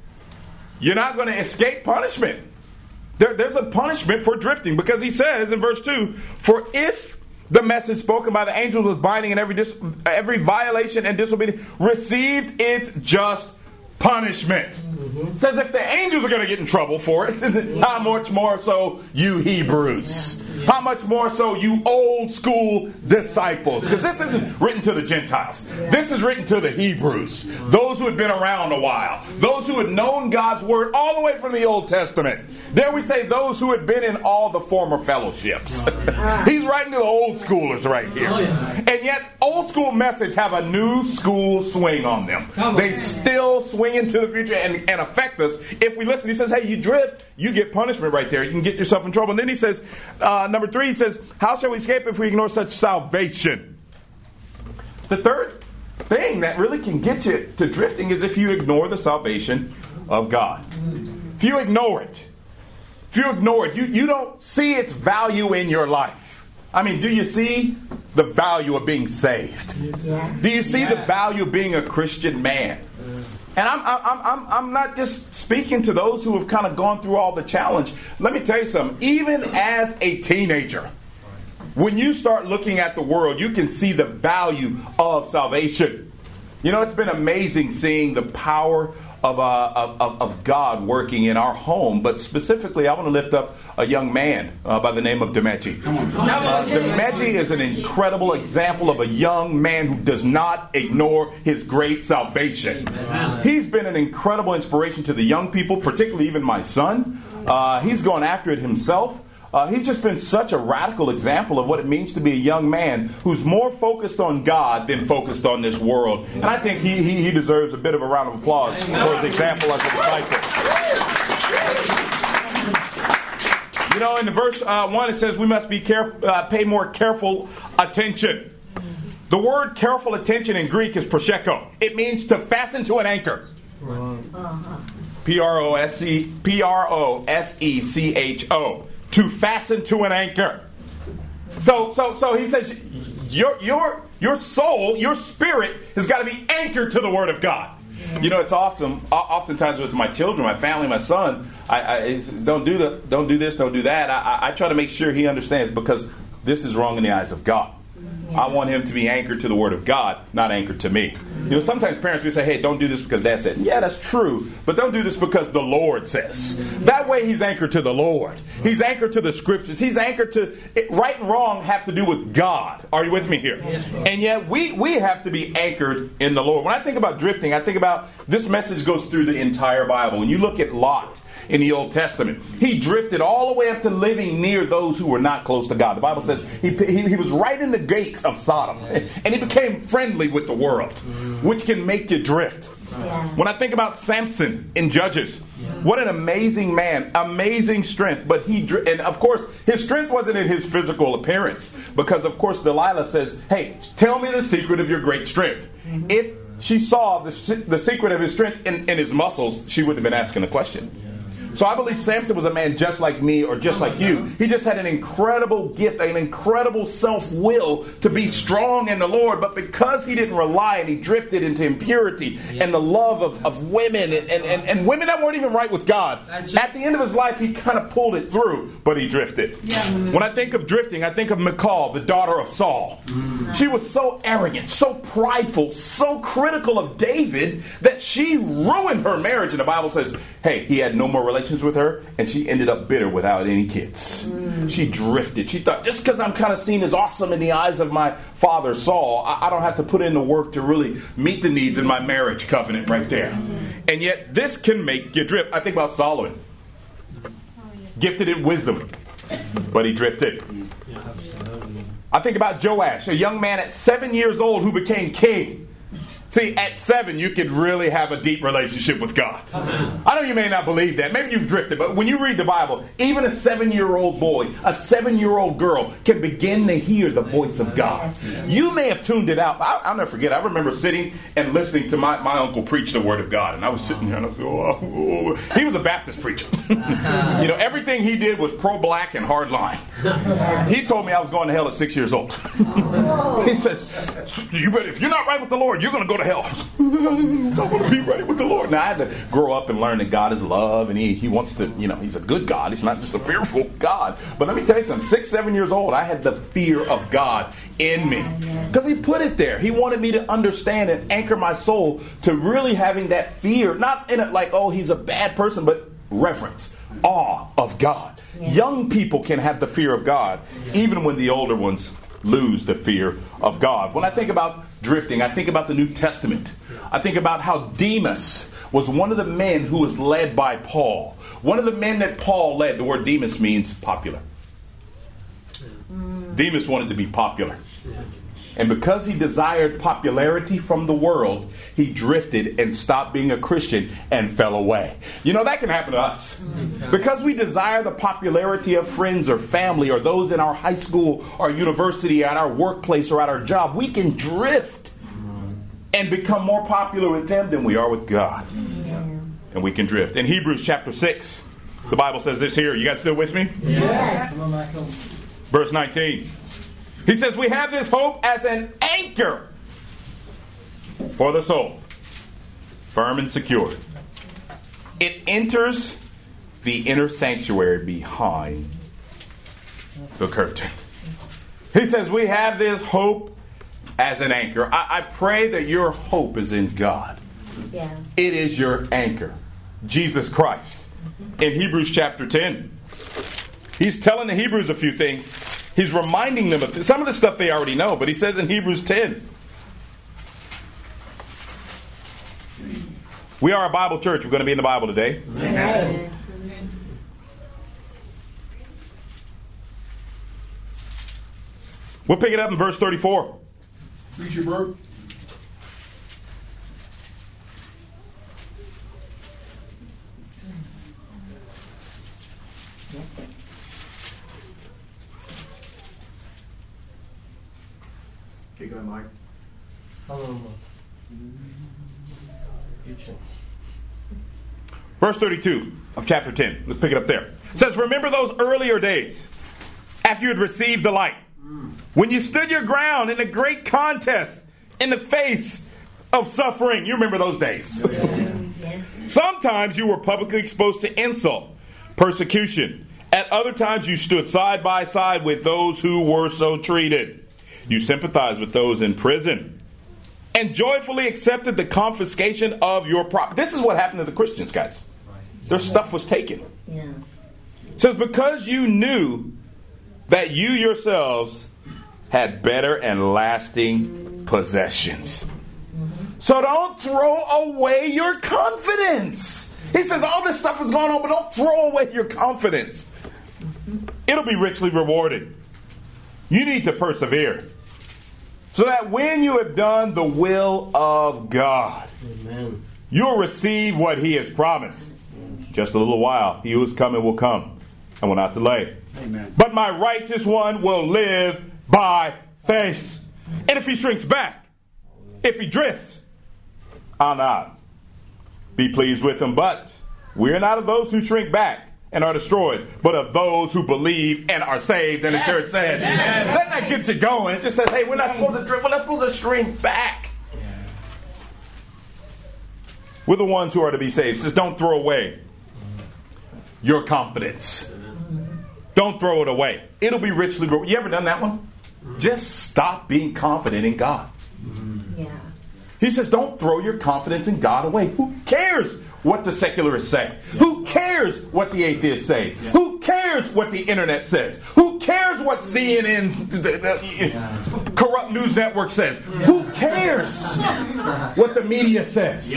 you're not going to escape punishment. There, there's a punishment for drifting because he says in verse 2 For if the message spoken by the angels was binding and every, dis- every violation and disobedience received its just punishment. Mm-hmm. Says if the angels are going to get in trouble for it, mm-hmm. how much more so you Hebrews? How much more so you old school disciples? Because this isn't written to the Gentiles. This is written to the Hebrews, those who had been around a while, those who had known God's word all the way from the Old Testament. There we say those who had been in all the former fellowships. Oh, He's writing to the old schoolers right here. Oh, and yet, old school message have a new school swing on them. They still swing into the future and, and affect us if we listen. He says, hey, you drift, you get punishment right there. You can get yourself in trouble. And then he says, uh, number three, he says, how shall we escape if we ignore such salvation? The third thing that really can get you to drifting is if you ignore the salvation of God. If you ignore it, if you ignore it, you, you don't see its value in your life. I mean, do you see the value of being saved? Do you see the value of being a Christian man? And I'm, I'm, I'm, I'm not just speaking to those who have kind of gone through all the challenge. Let me tell you something. Even as a teenager, when you start looking at the world, you can see the value of salvation. You know, it's been amazing seeing the power of, uh, of, of, God working in our home, but specifically, I want to lift up a young man uh, by the name of Demeji. Uh, Demeji is an incredible example of a young man who does not ignore his great salvation. He's been an incredible inspiration to the young people, particularly even my son. Uh, he's gone after it himself. Uh, he's just been such a radical example of what it means to be a young man who's more focused on God than focused on this world. And I think he, he, he deserves a bit of a round of applause for his example as a disciple. You know, in the verse uh, 1, it says we must be caref- uh, pay more careful attention. The word careful attention in Greek is prosecho. It means to fasten to an anchor. P R O S E P R O S E C H O to fasten to an anchor. So, so, so he says, your, your, your soul, your spirit has got to be anchored to the Word of God. You know, it's often, oftentimes with my children, my family, my son. I, I don't do the, don't do this, don't do that. I, I try to make sure he understands because this is wrong in the eyes of God. I want him to be anchored to the Word of God, not anchored to me. You know, sometimes parents will say, hey, don't do this because that's it. Yeah, that's true, but don't do this because the Lord says. That way he's anchored to the Lord. He's anchored to the Scriptures. He's anchored to it, right and wrong have to do with God. Are you with me here? And yet we, we have to be anchored in the Lord. When I think about drifting, I think about this message goes through the entire Bible. When you look at Lot, in the Old Testament. He drifted all the way up to living near those who were not close to God. The Bible says he, he, he was right in the gates of Sodom, and he became friendly with the world, which can make you drift. When I think about Samson in Judges, what an amazing man, amazing strength. But he, and of course, his strength wasn't in his physical appearance, because of course Delilah says, "Hey, tell me the secret of your great strength." If she saw the, the secret of his strength in, in his muscles, she wouldn't have been asking the question. So I believe Samson was a man just like me or just like you. He just had an incredible gift, an incredible self will to be strong in the Lord. But because he didn't rely and he drifted into impurity and the love of, of women and, and, and, and women that weren't even right with God, at the end of his life, he kind of pulled it through, but he drifted. When I think of drifting, I think of Michal, the daughter of Saul. Mm-hmm. She was so arrogant, so prideful, so critical of David that she ruined her marriage. And the Bible says, hey, he had no more relationship with her, and she ended up bitter without any kids. Mm. She drifted. She thought, just because I'm kind of seen as awesome in the eyes of my father Saul, I, I, don't have to put in the work to really meet the needs in my marriage covenant right there. Mm. And yet, this can make you drift. I think about Solomon, gifted in wisdom, but he drifted. I think about Joash, a young man at seven years old who became king. See, at seven, you could really have a deep relationship with God. I know you may not believe that. Maybe you've drifted, but when you read the Bible, even a seven year old boy, a seven year old girl can begin to hear the voice of God. You may have tuned it out. I, will never forget. I remember sitting and listening to my, my uncle preach the Word of God, and I was sitting there and I was, oh, oh. he was a Baptist preacher. Uh-huh. you know, everything he did was pro black and hard line. He told me I was going to hell at six years old. Oh. he says, you better, if you're not right with the Lord, you're going to go to hell. I want to be right with the Lord. Now I had to grow up and learn that God is love, and He He wants to, you know, He's a good God. He's not just a fearful God. But let me tell you something. Six, seven years old, I had the fear of God in me because He put it there. He wanted me to understand and anchor my soul to really having that fear, not in it like, oh, He's a bad person, but reverence, awe of God. Yeah. Young people can have the fear of God, even when the older ones lose the fear of God. When I think about drifting, I think about the New Testament. I think about how Demas was one of the men who was led by Paul. One of the men that Paul led, the word Demas means popular. Hmm. Demas wanted to be popular. And because he desired popularity from the world, he drifted and stopped being a Christian and fell away. You know, that can happen to us. Because we desire the popularity of friends or family or those in our high school or university, at our workplace or at our job, we can drift and become more popular with them than we are with God. And we can drift. In Hebrews chapter 6, the Bible says this here. You guys still with me? Yes. Verse 19. He says, We have this hope as an anchor for the soul. firm and secure. It enters the inner sanctuary behind the curtain. He says, We have this hope as an anchor. I, I pray that your hope is in God. Yeah. It is your anchor, Jesus Christ. In Hebrews chapter 10, he's telling the Hebrews a few things. He's reminding them of some of the stuff they already know, but he says in Hebrews 10, We are a Bible church. We're going to be in the Bible today. Amen. We'll pick it up in verse 34. Preacher Bert. Keep going, Mike. Hello. Verse 32 of chapter 10. Let's pick it up there. It says, Remember those earlier days after you had received the light, when you stood your ground in a great contest in the face of suffering. You remember those days. Sometimes you were publicly exposed to insult, persecution. At other times, you stood side by side with those who were so treated. You sympathized with those in prison and joyfully accepted the confiscation of your property. This is what happened to the Christians, guys. Their stuff was taken. Yeah. Says, because you knew that you yourselves had better and lasting possessions. Mm-hmm. So don't throw away your confidence. He says, all this stuff is going on, but don't throw away your confidence. Mm-hmm. It'll be richly rewarded. You need to persevere. So that when you have done the will of God, Amen. you'll receive what He has promised. Just a little while, He who is coming will come and will not delay. Amen. But my righteous one will live by faith. And if he shrinks back, if he drifts, I'll not be pleased with him. But we're not of those who shrink back and are destroyed, but of those who believe and are saved. And the church said, Let that get you going. It just says, hey, we're not supposed to drift, we're not supposed to shrink back. We're the ones who are to be saved. It says, don't throw away your confidence. Don't throw it away. It'll be richly rewarded. You ever done that one? Mm-hmm. Just stop being confident in God. Mm-hmm. Yeah. He says, don't throw your confidence in God away. Who cares what the secularists say? Who cares what the atheists say? Who cares what the internet says? Who cares what CNN, the, the, corrupt news network says? Who cares what the media says?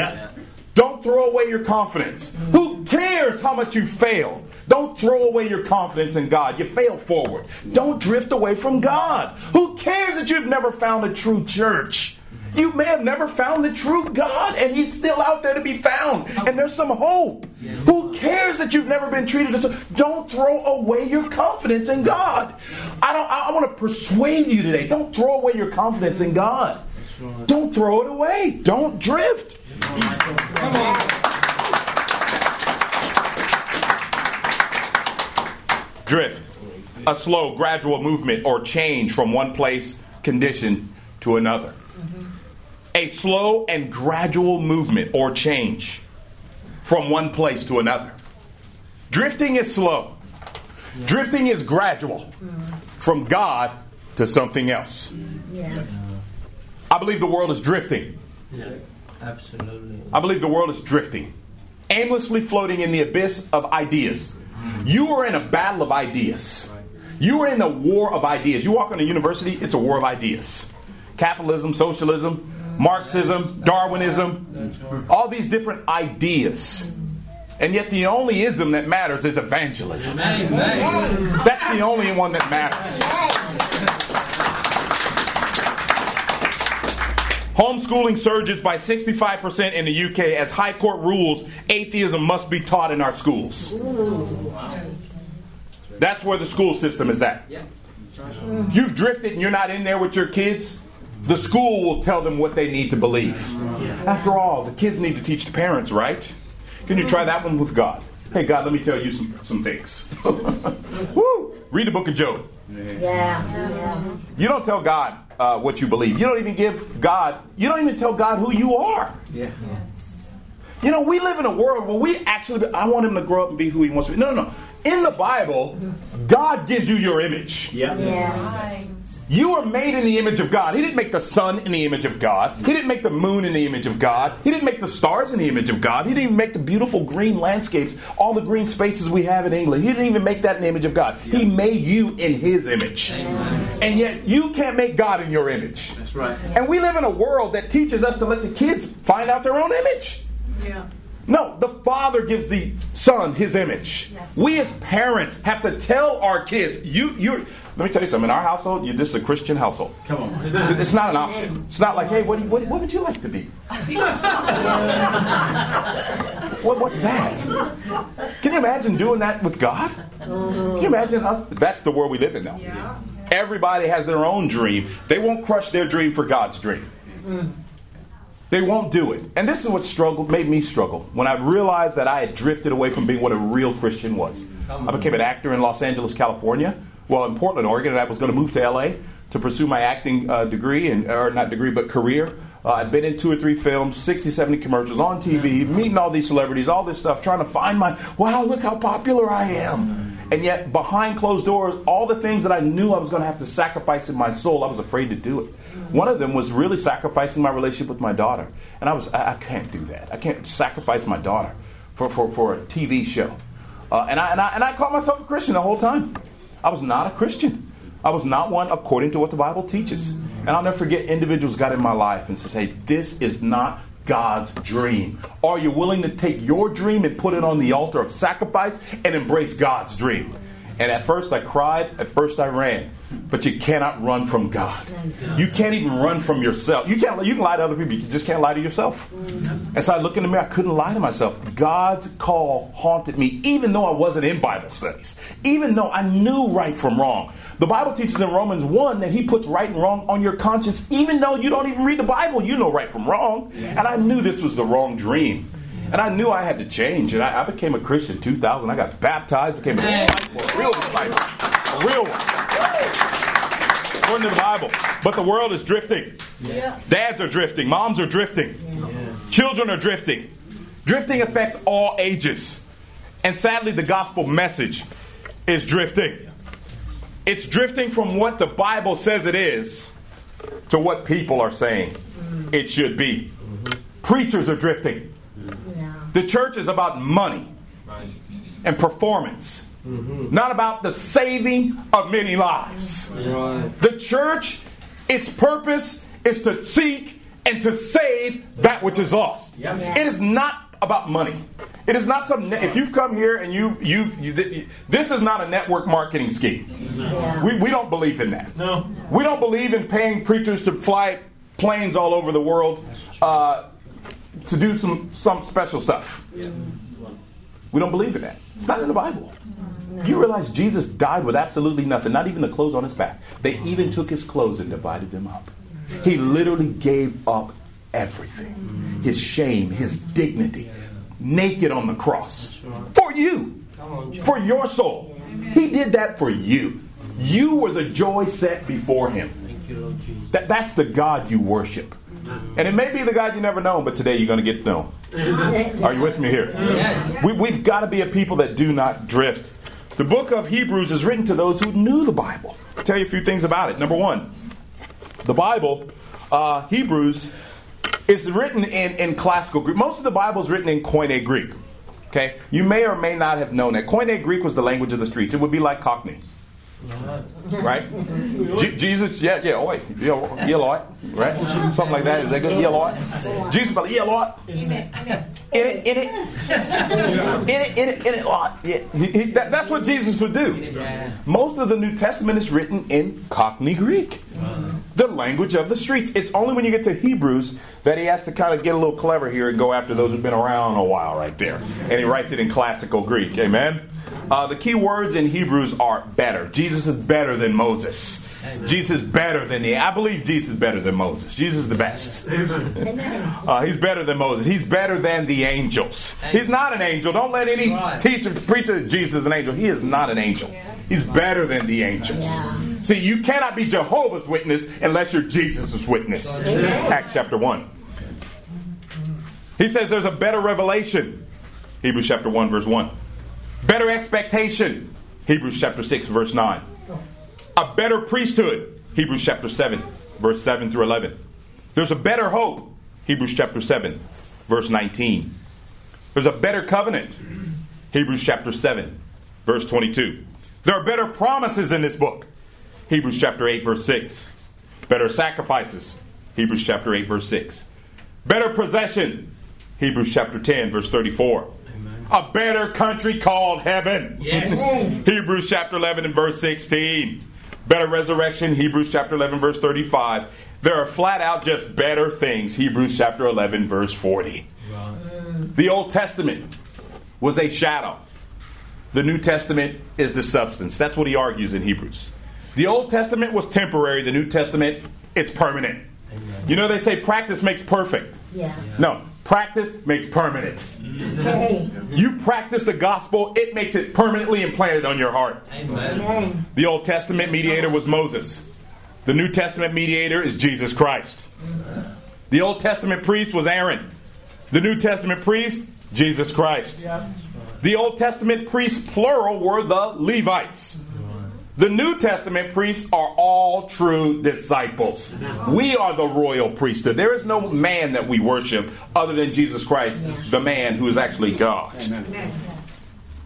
Don't throw away your confidence. Who cares how much you fail? Don't throw away your confidence in God. You fail forward. Don't drift away from God. Who cares that you've never found a true church? You may have never found the true God, and He's still out there to be found, and there's some hope. Who cares that you've never been treated as? Don't throw away your confidence in God. I don't. I want to persuade you today. Don't throw away your confidence in God. Don't throw it away. Don't drift. Come on. Drift. A slow, gradual movement or change from one place, condition to another. Mm-hmm. A slow and gradual movement or change from one place to another. Drifting is slow. Drifting is gradual from God to something else. Yeah. I believe the world is drifting. Yeah. Absolutely. I believe the world is drifting, aimlessly floating in the abyss of ideas. You are in a battle of ideas. You are in a war of ideas. You walk in a university, it's a war of ideas. Capitalism, socialism, Marxism, Darwinism, all these different ideas. And yet the only ism that matters is evangelism. That's the only one that matters. Homeschooling surges by 65% in the UK as High Court rules atheism must be taught in our schools. That's where the school system is at. You've drifted and you're not in there with your kids, the school will tell them what they need to believe. After all, the kids need to teach the parents, right? Can you try that one with God? Hey, God, let me tell you some, some things. Woo! Read the book of Job. Yeah. Yeah. You don't tell God uh, what you believe. You don't even give God, you don't even tell God who you are. Yeah. Yes. You know, we live in a world where we actually, I want him to grow up and be who he wants to be. No, no, no. In the Bible, God gives you your image. Yeah. Yes. You are made in the image of God. He didn't make the sun in the image of God. He didn't make the moon in the image of God. He didn't make the stars in the image of God. He didn't even make the beautiful green landscapes, all the green spaces we have in England. He didn't even make that in the image of God. He made you in His image. And yet you can't make God in your image. That's right. And we live in a world that teaches us to let the kids find out their own image. Yeah. No, the Father gives the Son His image. Yes. We as parents have to tell our kids, you, you. Let me tell you something. In our household, you, this is a Christian household. Come on. It's not an option. It's not like, hey, what, do you- what, what would you like to be? What, what's that? Can you imagine doing that with God? Can you imagine us? That's the world we live in now. Everybody has their own dream. They won't crush their dream for God's dream. They won't do it. And this is what struggled made me struggle when I realized that I had drifted away from being what a real Christian was. I became an actor in Los Angeles, California. Well, in Portland, Oregon, and I was going to move to LA to pursue my acting uh, degree and or not degree but career. Uh, I'd been in two or three films, 60, 70 commercials on TV, meeting all these celebrities, all this stuff, trying to find my wow, look how popular I am. And yet, behind closed doors, all the things that I knew I was going to have to sacrifice in my soul, I was afraid to do it. One of them was really sacrificing my relationship with my daughter. And I was, I, I can't do that. I can't sacrifice my daughter for, for, for a TV show. Uh, and, I, and, I, and I called myself a Christian the whole time. I was not a Christian. I was not one according to what the Bible teaches. And I'll never forget individuals got in my life and says, hey, this is not God's dream. Are you willing to take your dream and put it on the altar of sacrifice and embrace God's dream? And at first I cried, at first I ran. But you cannot run from God. You can't even run from yourself. You can't you can lie to other people, you just can't lie to yourself. And so I looked in the mirror, I couldn't lie to myself. God's call haunted me, even though I wasn't in Bible studies, even though I knew right from wrong. The Bible teaches in Romans 1 that He puts right and wrong on your conscience, even though you don't even read the Bible, you know right from wrong. And I knew this was the wrong dream. And I knew I had to change. And I, I became a Christian in 2000. I got baptized, became a disciple, real disciple, a real one. According to the Bible. But the world is drifting. Yeah. Dads are drifting. Moms are drifting. Children are drifting. Drifting affects all ages. And sadly, the gospel message is drifting. It's drifting from what the Bible says it is to what people are saying mm-hmm. it should be. Mm-hmm. Preachers are drifting. The church is about money and performance, not about the saving of many lives. The church, its purpose is to seek and to save that which is lost. It is not about money. It is not some. Ne- if you've come here and you you've you, th- this is not a network marketing scheme. We, we don't believe in that. No. We don't believe in paying preachers to fly planes all over the world uh, to do some some special stuff. We don't believe in that. It's not in the Bible. You realize Jesus died with absolutely nothing, not even the clothes on his back. They even took his clothes and divided them up. He literally gave up everything his shame, his dignity, naked on the cross for you, for your soul. He did that for you. You were the joy set before him. That, that's the God you worship. And it may be the God you never known, but today you're going to get to know. Are you with me here? Yes. We, we've got to be a people that do not drift. The book of Hebrews is written to those who knew the Bible. I'll tell you a few things about it. Number one, the Bible, uh, Hebrews, is written in, in classical Greek. Most of the Bible is written in Koine Greek. Okay? You may or may not have known that. Koine Greek was the language of the streets. It would be like Cockney. Right? Je- Jesus, yeah, yeah, oi, yeah, yeah, right? Something like that. Is that good? Yeah, Lord. Jesus, like, yeah, Lord. In it, in it, in it, in it, in it, Lord. Yeah. He, he, that, that's what Jesus would do. Most of the New Testament is written in Cockney Greek, the language of the streets. It's only when you get to Hebrews that he has to kind of get a little clever here and go after those who've been around a while, right there. And he writes it in classical Greek. Amen. Uh, the key words in Hebrews are better. Jesus is better than Moses. Jesus is better than the. I believe Jesus is better than Moses. Jesus is the best. Uh, he's better than Moses. He's better than the angels. He's not an angel. Don't let any teacher, preacher, that Jesus is an angel. He is not an angel. He's better than the angels. See, you cannot be Jehovah's Witness unless you're Jesus' witness. Acts chapter 1. He says there's a better revelation. Hebrews chapter 1, verse 1. Better expectation. Hebrews chapter 6, verse 9. A better priesthood. Hebrews chapter 7, verse 7 through 11. There's a better hope. Hebrews chapter 7, verse 19. There's a better covenant. Hebrews chapter 7, verse 22. There are better promises in this book. Hebrews chapter 8, verse 6. Better sacrifices. Hebrews chapter 8, verse 6. Better possession. Hebrews chapter 10, verse 34. A better country called heaven. Yes. Hebrews chapter 11 and verse 16. Better resurrection. Hebrews chapter 11, verse 35. There are flat out just better things. Hebrews chapter 11, verse 40. The Old Testament was a shadow. The New Testament is the substance. That's what he argues in Hebrews. The Old Testament was temporary, the New Testament, it's permanent. You know, they say practice makes perfect. Yeah. No, practice makes permanent. Hey. You practice the gospel, it makes it permanently implanted on your heart. Amen. The Old Testament mediator was Moses. The New Testament mediator is Jesus Christ. The Old Testament priest was Aaron. The New Testament priest, Jesus Christ. The Old Testament priests, plural, were the Levites. The New Testament priests are all true disciples. We are the royal priesthood. There is no man that we worship other than Jesus Christ, the man who is actually God.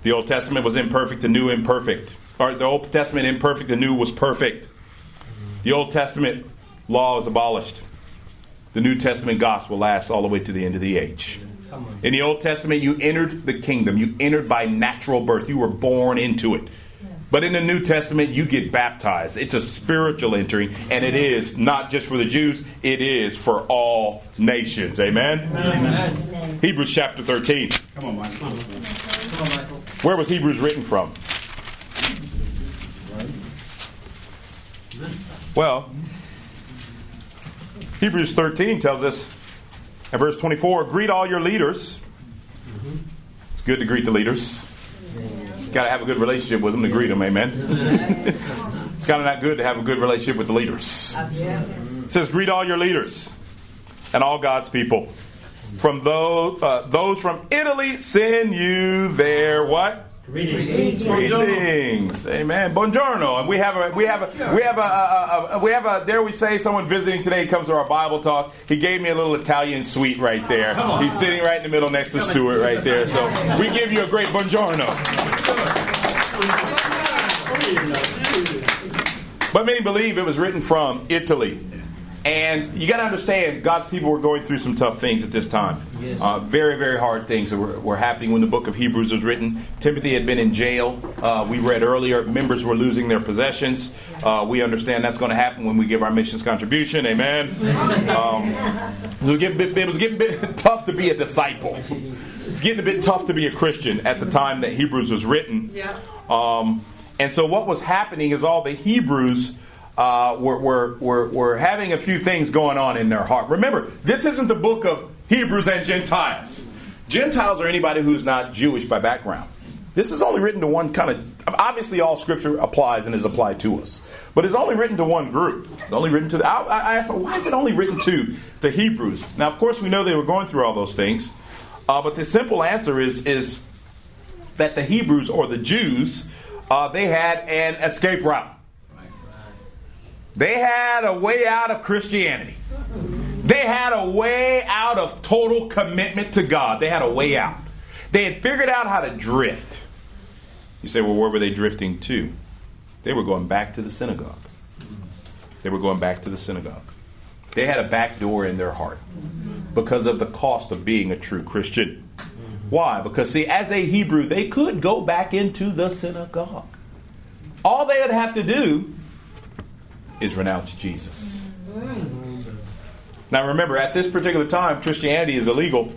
The Old Testament was imperfect, the New imperfect. Or the Old Testament imperfect, the New was perfect. The Old Testament law is abolished. The New Testament gospel lasts all the way to the end of the age. In the Old Testament, you entered the kingdom. You entered by natural birth. You were born into it. But in the New Testament, you get baptized. It's a spiritual entry, and it is not just for the Jews, it is for all nations. Amen? Amen. Hebrews chapter 13. Come on, Michael. Come on, Michael. Where was Hebrews written from? Well, Hebrews 13 tells us in verse 24 greet all your leaders. It's good to greet the leaders. Got to have a good relationship with them to greet them, amen. it's kind of not good to have a good relationship with the leaders. It says, greet all your leaders and all God's people. From those, uh, those from Italy send you their what? Greetings. Greetings. Amen. Buongiorno. And we have a we have a we have a, a, a, a we have a dare we say someone visiting today comes to our Bible talk. He gave me a little Italian sweet right there. He's sitting right in the middle next to Stuart right there. So we give you a great buongiorno. But many believe it was written from Italy. And you got to understand, God's people were going through some tough things at this time. Uh, very, very hard things that were, were happening when the book of Hebrews was written. Timothy had been in jail. Uh, we read earlier, members were losing their possessions. Uh, we understand that's going to happen when we give our missions contribution. Amen. Um, it, was getting, a bit- it was getting a bit tough to be a disciple. It's getting a bit tough to be a Christian at the time that Hebrews was written. Yeah. Um, and so what was happening is all the Hebrews uh, were, were, were, were having a few things going on in their heart. Remember, this isn't the book of Hebrews and Gentiles. Gentiles are anybody who's not Jewish by background. This is only written to one kind of. Obviously, all Scripture applies and is applied to us, but it's only written to one group. It's only written to. The, I, I asked, why is it only written to the Hebrews? Now, of course, we know they were going through all those things, uh, but the simple answer is is that the Hebrews or the Jews uh, they had an escape route. They had a way out of Christianity. They had a way out of total commitment to God. They had a way out. They had figured out how to drift. You say, well, where were they drifting to? They were going back to the synagogue. They were going back to the synagogue. They had a back door in their heart because of the cost of being a true Christian. Why? Because, see, as a Hebrew, they could go back into the synagogue. All they would have to do is renounce Jesus. Now, remember, at this particular time, Christianity is illegal,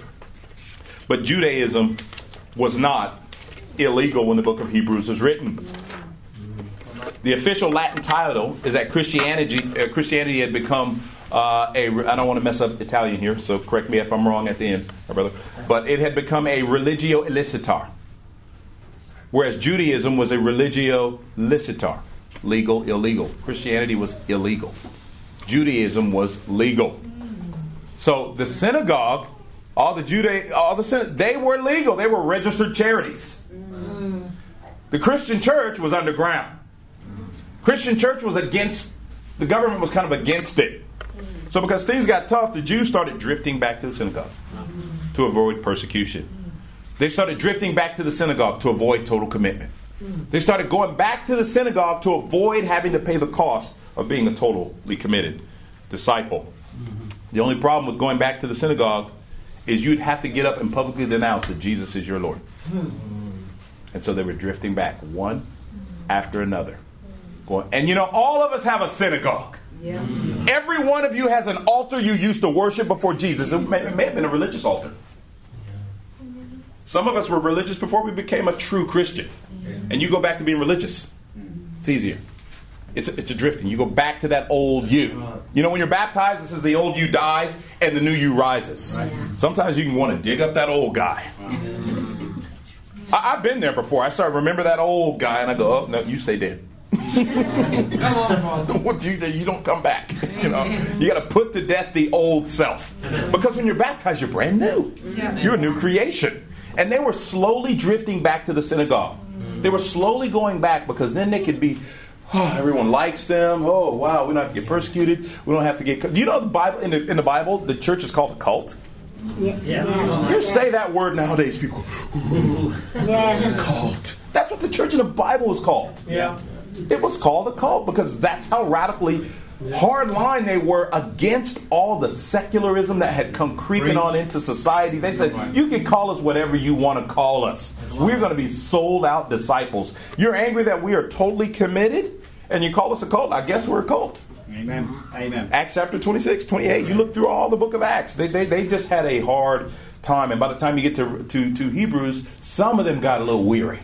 but Judaism was not illegal when the book of Hebrews was written. The official Latin title is that Christianity uh, Christianity had become uh, a. I don't want to mess up Italian here, so correct me if I'm wrong at the end, my brother. But it had become a religio illicita, whereas Judaism was a religio licita, legal, illegal. Christianity was illegal. Judaism was legal. So the synagogue all the Judah, all the they were legal. They were registered charities. The Christian church was underground. Christian church was against, the government was kind of against it. So because things got tough, the Jews started drifting back to the synagogue to avoid persecution. They started drifting back to the synagogue to avoid total commitment. They started going back to the synagogue to avoid having to pay the cost of being a totally committed disciple. The only problem with going back to the synagogue is you'd have to get up and publicly denounce that Jesus is your Lord. And so they were drifting back one after another. And you know, all of us have a synagogue. Every one of you has an altar you used to worship before Jesus. It may, it may have been a religious altar. Some of us were religious before we became a true Christian. And you go back to being religious. It's easier. It's a, it's a drifting. You go back to that old you. You know, when you're baptized, this is the old you dies and the new you rises. Sometimes you can want to dig up that old guy. I, I've been there before. I start remember that old guy, and I go, "Oh no, you stay dead." What you you don't come back. You know, you got to put to death the old self because when you're baptized, you're brand new. You're a new creation. And they were slowly drifting back to the synagogue. Hmm. They were slowly going back because then they could be. Oh, everyone likes them. Oh, wow, we don't have to get persecuted. We don't have to get. You know, the Bible in the, in the Bible, the church is called a cult. Yeah. You say that word nowadays, people. Yeah. Cult. That's what the church in the Bible was called. Yeah. It was called a cult because that's how radically hard line they were against all the secularism that had come creeping on into society. They said, You can call us whatever you want to call us. We're going to be sold out disciples. You're angry that we are totally committed, and you call us a cult. I guess we're a cult. Amen. Amen. Acts chapter 26, 28. You look through all the book of Acts. They, they, they just had a hard time. And by the time you get to, to, to Hebrews, some of them got a little weary.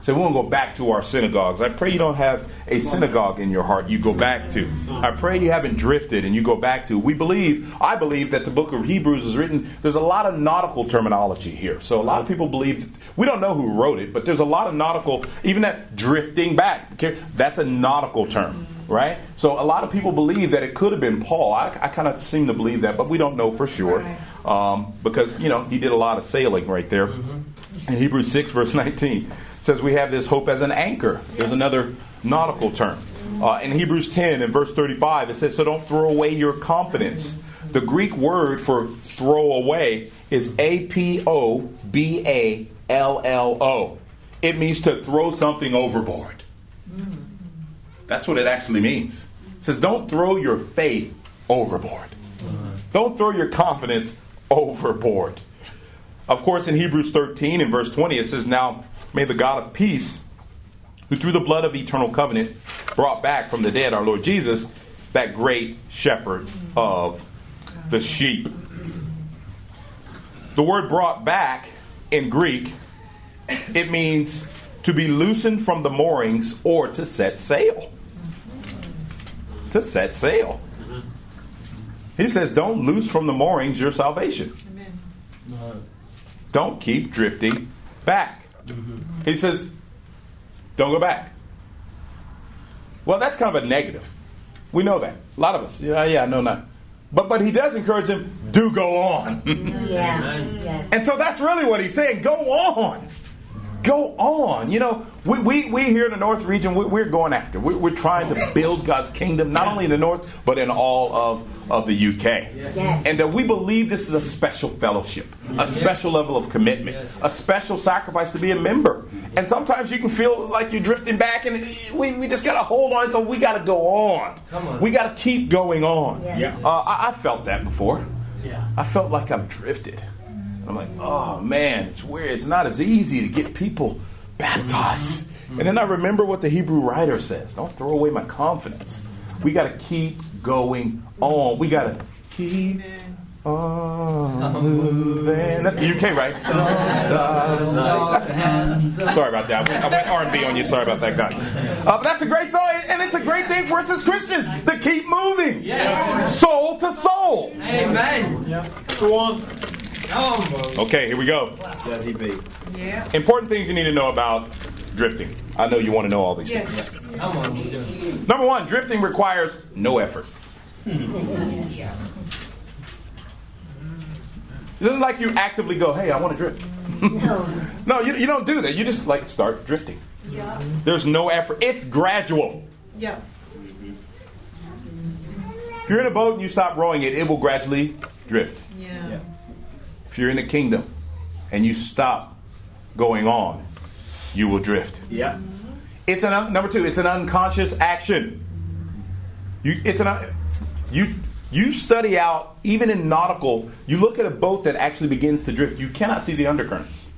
So we won't go back to our synagogues. I pray you don't have a synagogue in your heart you go back to. I pray you haven't drifted and you go back to. We believe, I believe that the book of Hebrews is written, there's a lot of nautical terminology here. So a lot of people believe, we don't know who wrote it, but there's a lot of nautical, even that drifting back, okay, that's a nautical term. Right? So a lot of people believe that it could have been Paul. I, I kind of seem to believe that, but we don't know for sure. Um, because, you know, he did a lot of sailing right there. In Hebrews 6, verse 19, says we have this hope as an anchor. There's another nautical term. Uh, in Hebrews 10 and verse 35, it says, So don't throw away your confidence. The Greek word for throw away is A P O B A L L O. It means to throw something overboard. That's what it actually means. It says, Don't throw your faith overboard. Don't throw your confidence overboard. Of course, in Hebrews 13 and verse 20, it says, Now may the God of peace, who through the blood of eternal covenant brought back from the dead our Lord Jesus, that great shepherd of the sheep. The word brought back in Greek, it means to be loosened from the moorings or to set sail. To set sail. He says, Don't loose from the moorings your salvation. Don't keep drifting back. He says, Don't go back. Well, that's kind of a negative. We know that. A lot of us. Yeah, yeah, no, not. But but he does encourage him, do go on. Yeah. yeah. And so that's really what he's saying. Go on. Go on. You know, we, we, we here in the North region, we, we're going after. We, we're trying to build God's kingdom, not only in the North, but in all of, of the UK. Yes. And that we believe this is a special fellowship, a special level of commitment, a special sacrifice to be a member. And sometimes you can feel like you're drifting back, and we, we just got to hold on because we got to go on. on. We got to keep going on. Yes. Yeah. Uh, I, I felt that before. Yeah. I felt like I've drifted. I'm like, oh man, it's weird. It's not as easy to get people baptized. And then I remember what the Hebrew writer says don't throw away my confidence. We got to keep going on. We got to keep on moving. That's the UK, right? Sorry about that. I went R&B on you. Sorry about that, guys. Uh, but that's a great song, and it's a great thing for us as Christians to keep moving, soul to soul. Amen. Go on. Come. Okay, here we go. CITB. Yeah. Important things you need to know about drifting. I know you want to know all these things. Yes. Come on. we're doing Number one, drifting requires no effort. Hmm. It isn't like you actively go, hey, I want to drift. no, you, you don't do that. You just like start drifting. Yeah. There's no effort. It's gradual. Yeah. If you're in a boat and you stop rowing it, it will gradually drift. Yeah. If you're in the kingdom and you stop going on, you will drift. Yeah. It's an un- number two. It's an unconscious action. You, it's an un- you you study out even in nautical. You look at a boat that actually begins to drift. You cannot see the undercurrents.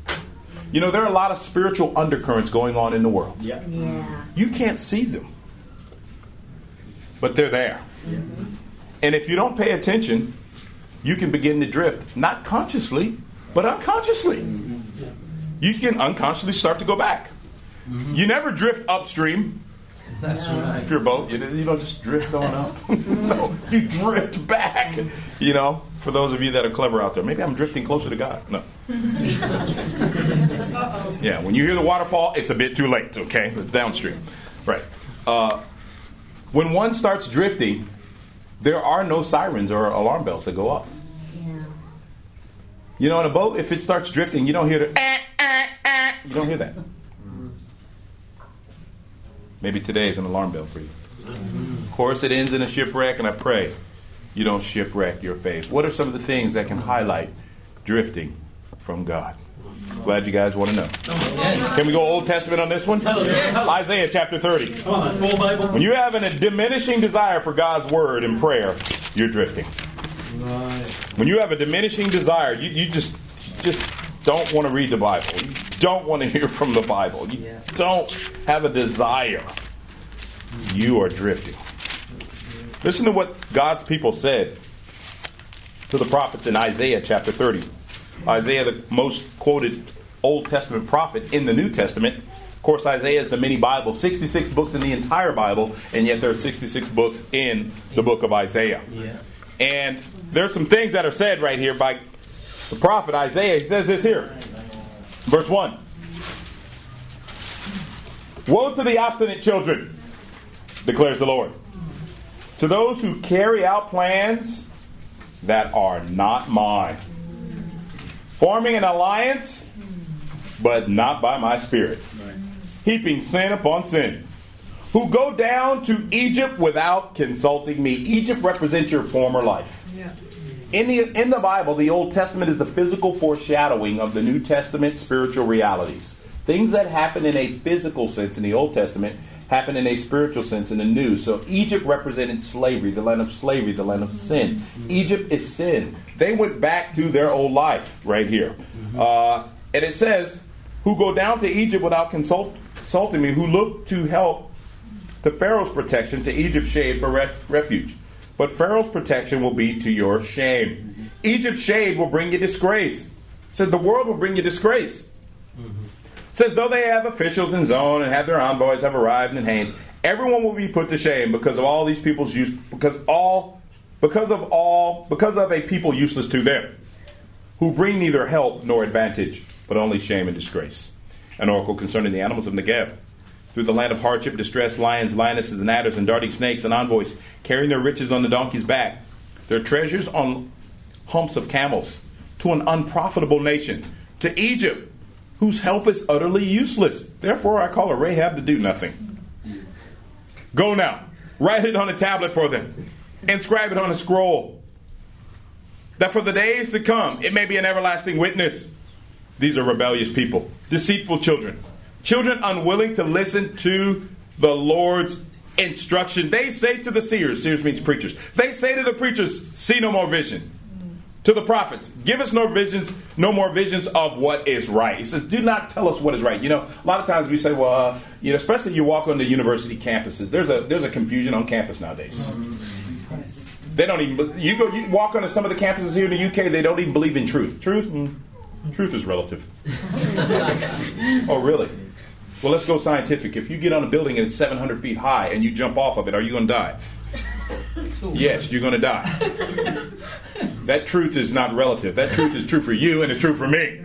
You know there are a lot of spiritual undercurrents going on in the world. Yeah. Yeah. You can't see them, but they're there. And if you don't pay attention, you can begin to drift, not consciously, but unconsciously. You can unconsciously start to go back. You never drift upstream. That's right. If you're a boat, you, you don't just drift on up. no, you drift back. You know, for those of you that are clever out there, maybe I'm drifting closer to God. No. Yeah, when you hear the waterfall, it's a bit too late, okay? It's downstream. Right. Uh, when one starts drifting, there are no sirens or alarm bells that go off. Yeah. You know, in a boat, if it starts drifting, you don't hear the. "Eh, eh, eh." You don't hear that. Maybe today is an alarm bell for you. Of course, it ends in a shipwreck, and I pray you don't shipwreck your faith. What are some of the things that can highlight drifting from God? Glad you guys want to know. Can we go Old Testament on this one? Isaiah chapter 30. Come on, full Bible. When you have a diminishing desire for God's word and prayer, you're drifting. When you have a diminishing desire, you, you just just don't want to read the Bible. You don't want to hear from the Bible. You don't have a desire. You are drifting. Listen to what God's people said to the prophets in Isaiah chapter 30. Isaiah, the most quoted Old Testament prophet in the New Testament. Of course, Isaiah is the mini Bible, 66 books in the entire Bible, and yet there are 66 books in the book of Isaiah. Yeah. And there's some things that are said right here by the prophet Isaiah. He says this here. Verse 1. Woe to the obstinate children, declares the Lord. To those who carry out plans that are not mine. Forming an alliance, but not by my spirit. Heaping sin upon sin. Who go down to Egypt without consulting me. Egypt represents your former life. In the, in the Bible, the Old Testament is the physical foreshadowing of the New Testament spiritual realities. Things that happen in a physical sense in the Old Testament happen in a spiritual sense in the New. So Egypt represented slavery, the land of slavery, the land of sin. Egypt is sin. They went back to their old life right here. Uh, and it says, who go down to Egypt without consult, consulting me, who look to help to Pharaoh's protection, to Egypt's shade for re- refuge. But Pharaoh's protection will be to your shame. Mm-hmm. Egypt's shade will bring you disgrace. Said the world will bring you disgrace. Mm-hmm. Says though they have officials in Zoan and have their envoys have arrived in Hanes, everyone will be put to shame because of all these people's use because all because of all because of a people useless to them, who bring neither help nor advantage, but only shame and disgrace. An oracle concerning the animals of Negev. Through the land of hardship, distress, lions, lionesses, and adders, and darting snakes, and envoys, carrying their riches on the donkey's back, their treasures on humps of camels, to an unprofitable nation, to Egypt, whose help is utterly useless. Therefore, I call a Rahab to do nothing. Go now, write it on a tablet for them, inscribe it on a scroll, that for the days to come it may be an everlasting witness. These are rebellious people, deceitful children, children unwilling to listen to the Lord's instruction. They say to the seers, seers means preachers, they say to the preachers, see no more vision. To the prophets, give us no visions, no more visions of what is right. He says, do not tell us what is right. You know, a lot of times we say, well, uh, you know, especially you walk on the university campuses. There's a there's a confusion on campus nowadays. They don't even. You go. You walk onto some of the campuses here in the UK. They don't even believe in truth. Truth. Mm, truth is relative. oh, really? Well, let's go scientific. If you get on a building and it's 700 feet high and you jump off of it, are you going to die? Yes, you're going to die. That truth is not relative. That truth is true for you and it's true for me.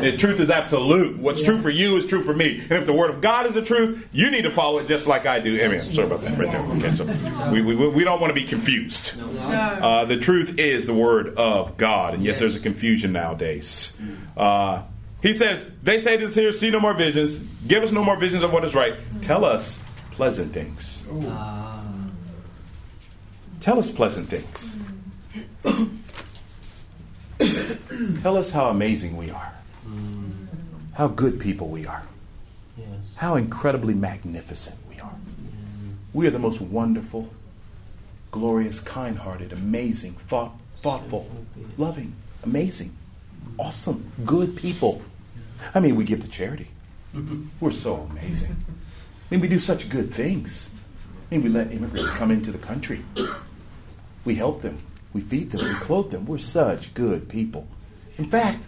The truth is absolute. What's true for you is true for me. And if the word of God is the truth, you need to follow it just like I do. Amen. Sorry about that right there. Okay, so we, we, we don't want to be confused. Uh, the truth is the word of God, and yet there's a confusion nowadays. Uh, he says, They say to the seer, See no more visions. Give us no more visions of what is right. Tell us pleasant things. Ah. Tell us pleasant things. Tell us how amazing we are. Mm. How good people we are. How incredibly magnificent we are. Mm. We are the most wonderful, glorious, kind hearted, amazing, thought, thoughtful, loving, amazing, awesome, good people. I mean, we give to charity. We're so amazing. I mean, we do such good things. I mean, we let immigrants come into the country. We help them. We feed them. We clothe them. We're such good people. In fact,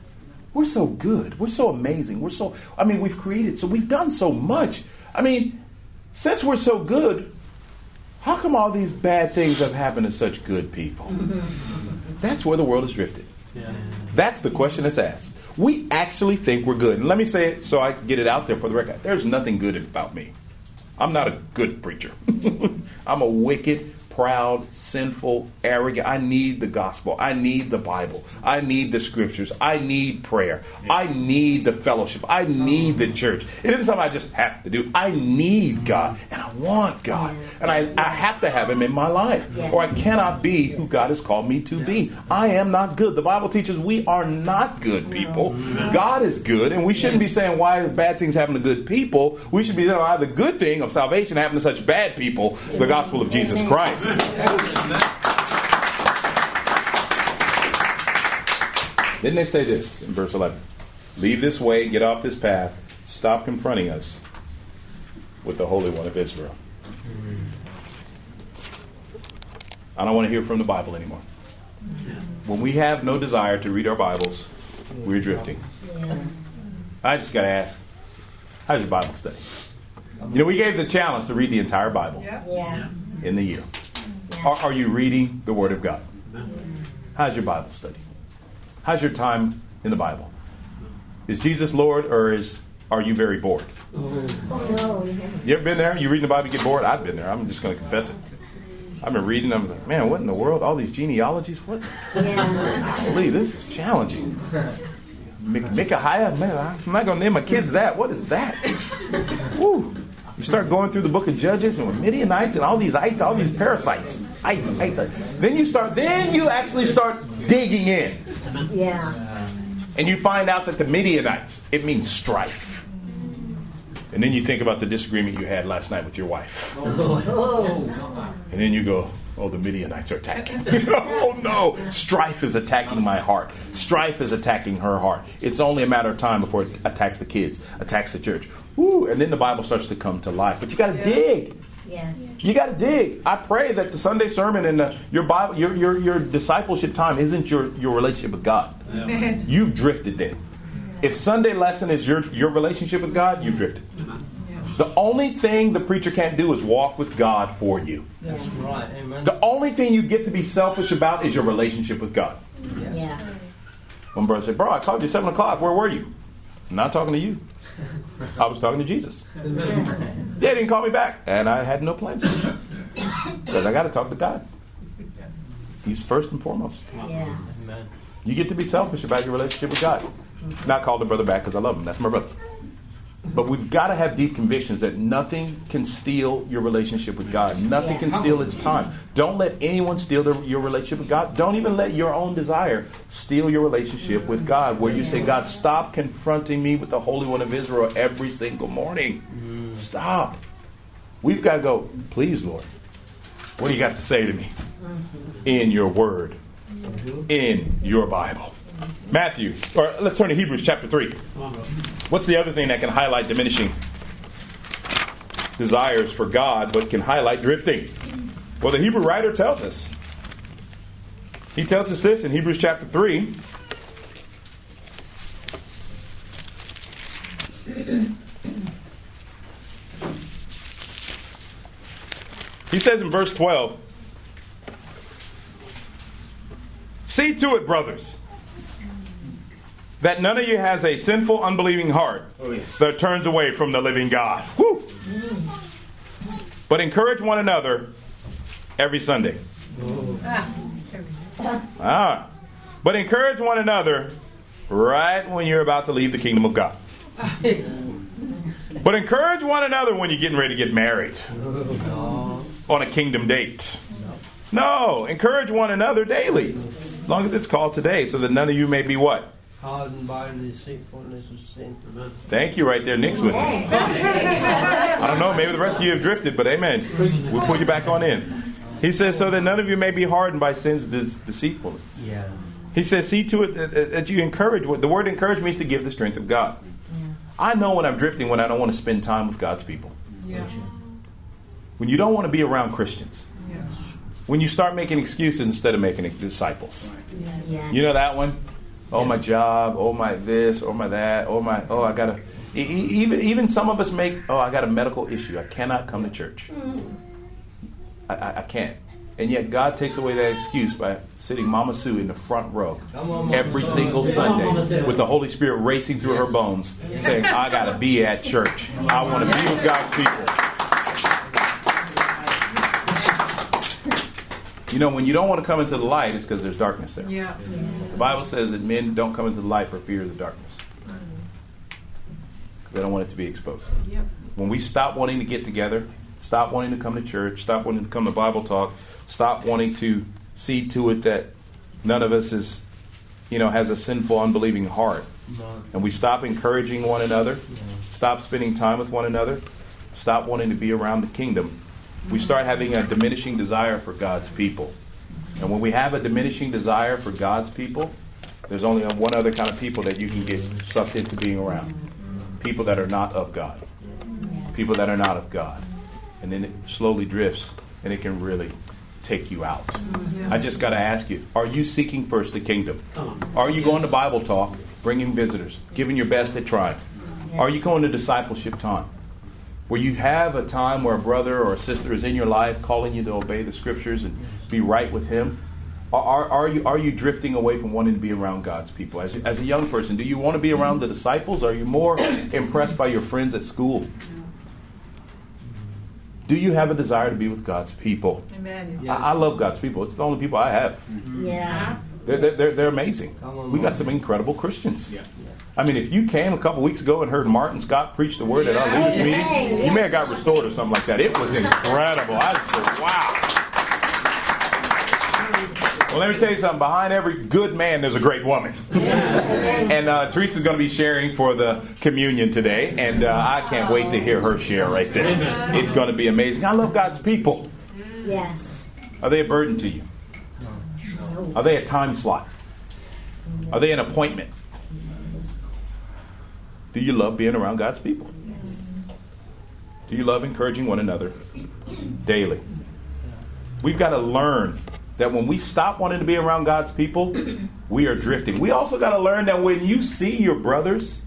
we're so good. We're so amazing. We're so, I mean, we've created, so we've done so much. I mean, since we're so good, how come all these bad things have happened to such good people? That's where the world has drifted. That's the question that's asked. We actually think we're good. And let me say it so I get it out there for the record. There's nothing good about me. I'm not a good preacher. I'm a wicked, proud, sinful, arrogant. I need the gospel. I need the Bible. I need the scriptures. I need prayer. I need the fellowship. I need the church. It isn't something I just have to do. I need God and I want God. And I, I have to have Him in my life or I cannot be who God has called me to be. I am not good. The Bible teaches we are not good people. God is good and we shouldn't be saying why bad things happen to good people. We should be saying why the good thing of salvation happened to such bad people, the gospel of Jesus Christ. Didn't they say this in verse 11? Leave this way, get off this path, stop confronting us with the Holy One of Israel. I don't want to hear from the Bible anymore. When we have no desire to read our Bibles, we're drifting. I just got to ask, how's your Bible study? You know, we gave the challenge to read the entire Bible Yeah. in the year. Are, are you reading the Word of God? How's your Bible study? How's your time in the Bible? Is Jesus Lord or is are you very bored? Oh, You ever been there? You reading the Bible, get bored? I've been there. I'm just going to confess it. I've been reading. I'm like, man, what in the world? All these genealogies? What? yeah. This is challenging. Micaiah, man, I'm not going to name my kids that. What is that? Woo. You start going through the book of Judges and with Midianites and all these ites, all these parasites. Ites, ites, ites. Then you start, then you actually start digging in. Yeah. And you find out that the Midianites, it means strife. And then you think about the disagreement you had last night with your wife. Oh. And then you go, oh, the Midianites are attacking. oh, no. Strife is attacking my heart. Strife is attacking her heart. It's only a matter of time before it attacks the kids, attacks the church. Woo, and then the Bible starts to come to life. But you got to dig. Yes. You got to dig. I pray that the Sunday sermon and the, your Bible, your, your, your discipleship time isn't your, your relationship with God. You've drifted then. If Sunday lesson is your, your relationship with God, you've drifted. The only thing the preacher can't do is walk with God for you. That's right. Amen. The only thing you get to be selfish about is your relationship with God. Yeah. One brother said, Bro, I called you at 7 o'clock. Where were you? I'm not talking to you. I was talking to Jesus. Yeah, he didn't call me back. And I had no plans. Because I got to talk to God. He's first and foremost. Yeah. Amen. You get to be selfish about your relationship with God. Not call the brother back because I love him. That's my brother. But we've got to have deep convictions that nothing can steal your relationship with God. Nothing can steal its time. Don't let anyone steal their, your relationship with God. Don't even let your own desire steal your relationship with God, where you say, God, stop confronting me with the Holy One of Israel every single morning. Mm. Stop. We've got to go, please, Lord, what do you got to say to me mm-hmm. in your word, mm-hmm. in your Bible? Matthew, or let's turn to Hebrews chapter 3. What's the other thing that can highlight diminishing desires for God but can highlight drifting? Well, the Hebrew writer tells us. He tells us this in Hebrews chapter 3. He says in verse 12 See to it, brothers, that none of you has a sinful, unbelieving heart that turns away from the living God. Woo! But encourage one another every Sunday. Ah. But encourage one another right when you're about to leave the kingdom of God. But encourage one another when you're getting ready to get married on a kingdom date. No, encourage one another daily, as long as it's called today, so that none of you may be what? Hardened by the deceitfulness of sin. Thank you, right there. Nick's with me. I don't know. Maybe the rest of you have drifted, but amen. We'll put you back on in. He says, so that none of you may be hardened by sin's de- deceitfulness. Yeah. He says, see to it that, that you encourage. What the word encourage means to give the strength of God. Yeah. I know when I'm drifting when I don't want to spend time with God's people. Yeah. When you don't want to be around Christians. When you start making excuses instead of making disciples. Yeah. You know that one? Oh, my job. Oh, my this. Oh, my that. Oh, my. Oh, I got to. Even, even some of us make, oh, I got a medical issue. I cannot come to church. Mm. I, I, I can't. And yet God takes away that excuse by sitting Mama Sue in the front row on, every Sue. single Mama Sunday Sue. with the Holy Spirit racing through her bones, saying, I got to be at church. I want to be with God's people. You know, when you don't want to come into the light, it's because there's darkness there. Yeah. The Bible says that men don't come into the light for fear of the darkness. Mm-hmm. They don't want it to be exposed. Yep. When we stop wanting to get together, stop wanting to come to church, stop wanting to come to Bible talk, stop wanting to see to it that none of us is, you know, has a sinful, unbelieving heart, and we stop encouraging one another, stop spending time with one another, stop wanting to be around the kingdom, we mm-hmm. start having a diminishing desire for God's people. And when we have a diminishing desire for God's people, there's only one other kind of people that you can get sucked into being around people that are not of God. People that are not of God. And then it slowly drifts and it can really take you out. I just got to ask you are you seeking first the kingdom? Are you going to Bible talk, bringing visitors, giving your best at trying? Are you going to discipleship time? Where you have a time where a brother or a sister is in your life calling you to obey the scriptures and be right with Him? Are, are, are you, are you drifting away from wanting to be around God's people? As, as a young person, do you want to be around the disciples? Are you more impressed by your friends at school? Do you have a desire to be with God's people? Amen. I, I love God's people. It's the only people I have. Yeah. They're, they're, they're, they're amazing. We got some incredible Christians. I mean, if you came a couple weeks ago and heard Martin Scott preach the word at our leaders meeting, you may have got restored or something like that. It was incredible. I just wow. Well, let me tell you something. Behind every good man, there's a great woman. and uh, Teresa's going to be sharing for the communion today, and uh, I can't wait to hear her share right there. It's going to be amazing. I love God's people. Yes. Are they a burden to you? Are they a time slot? Are they an appointment? Do you love being around God's people? Do you love encouraging one another daily? We've got to learn that when we stop wanting to be around God's people, we are drifting. We also got to learn that when you see your brothers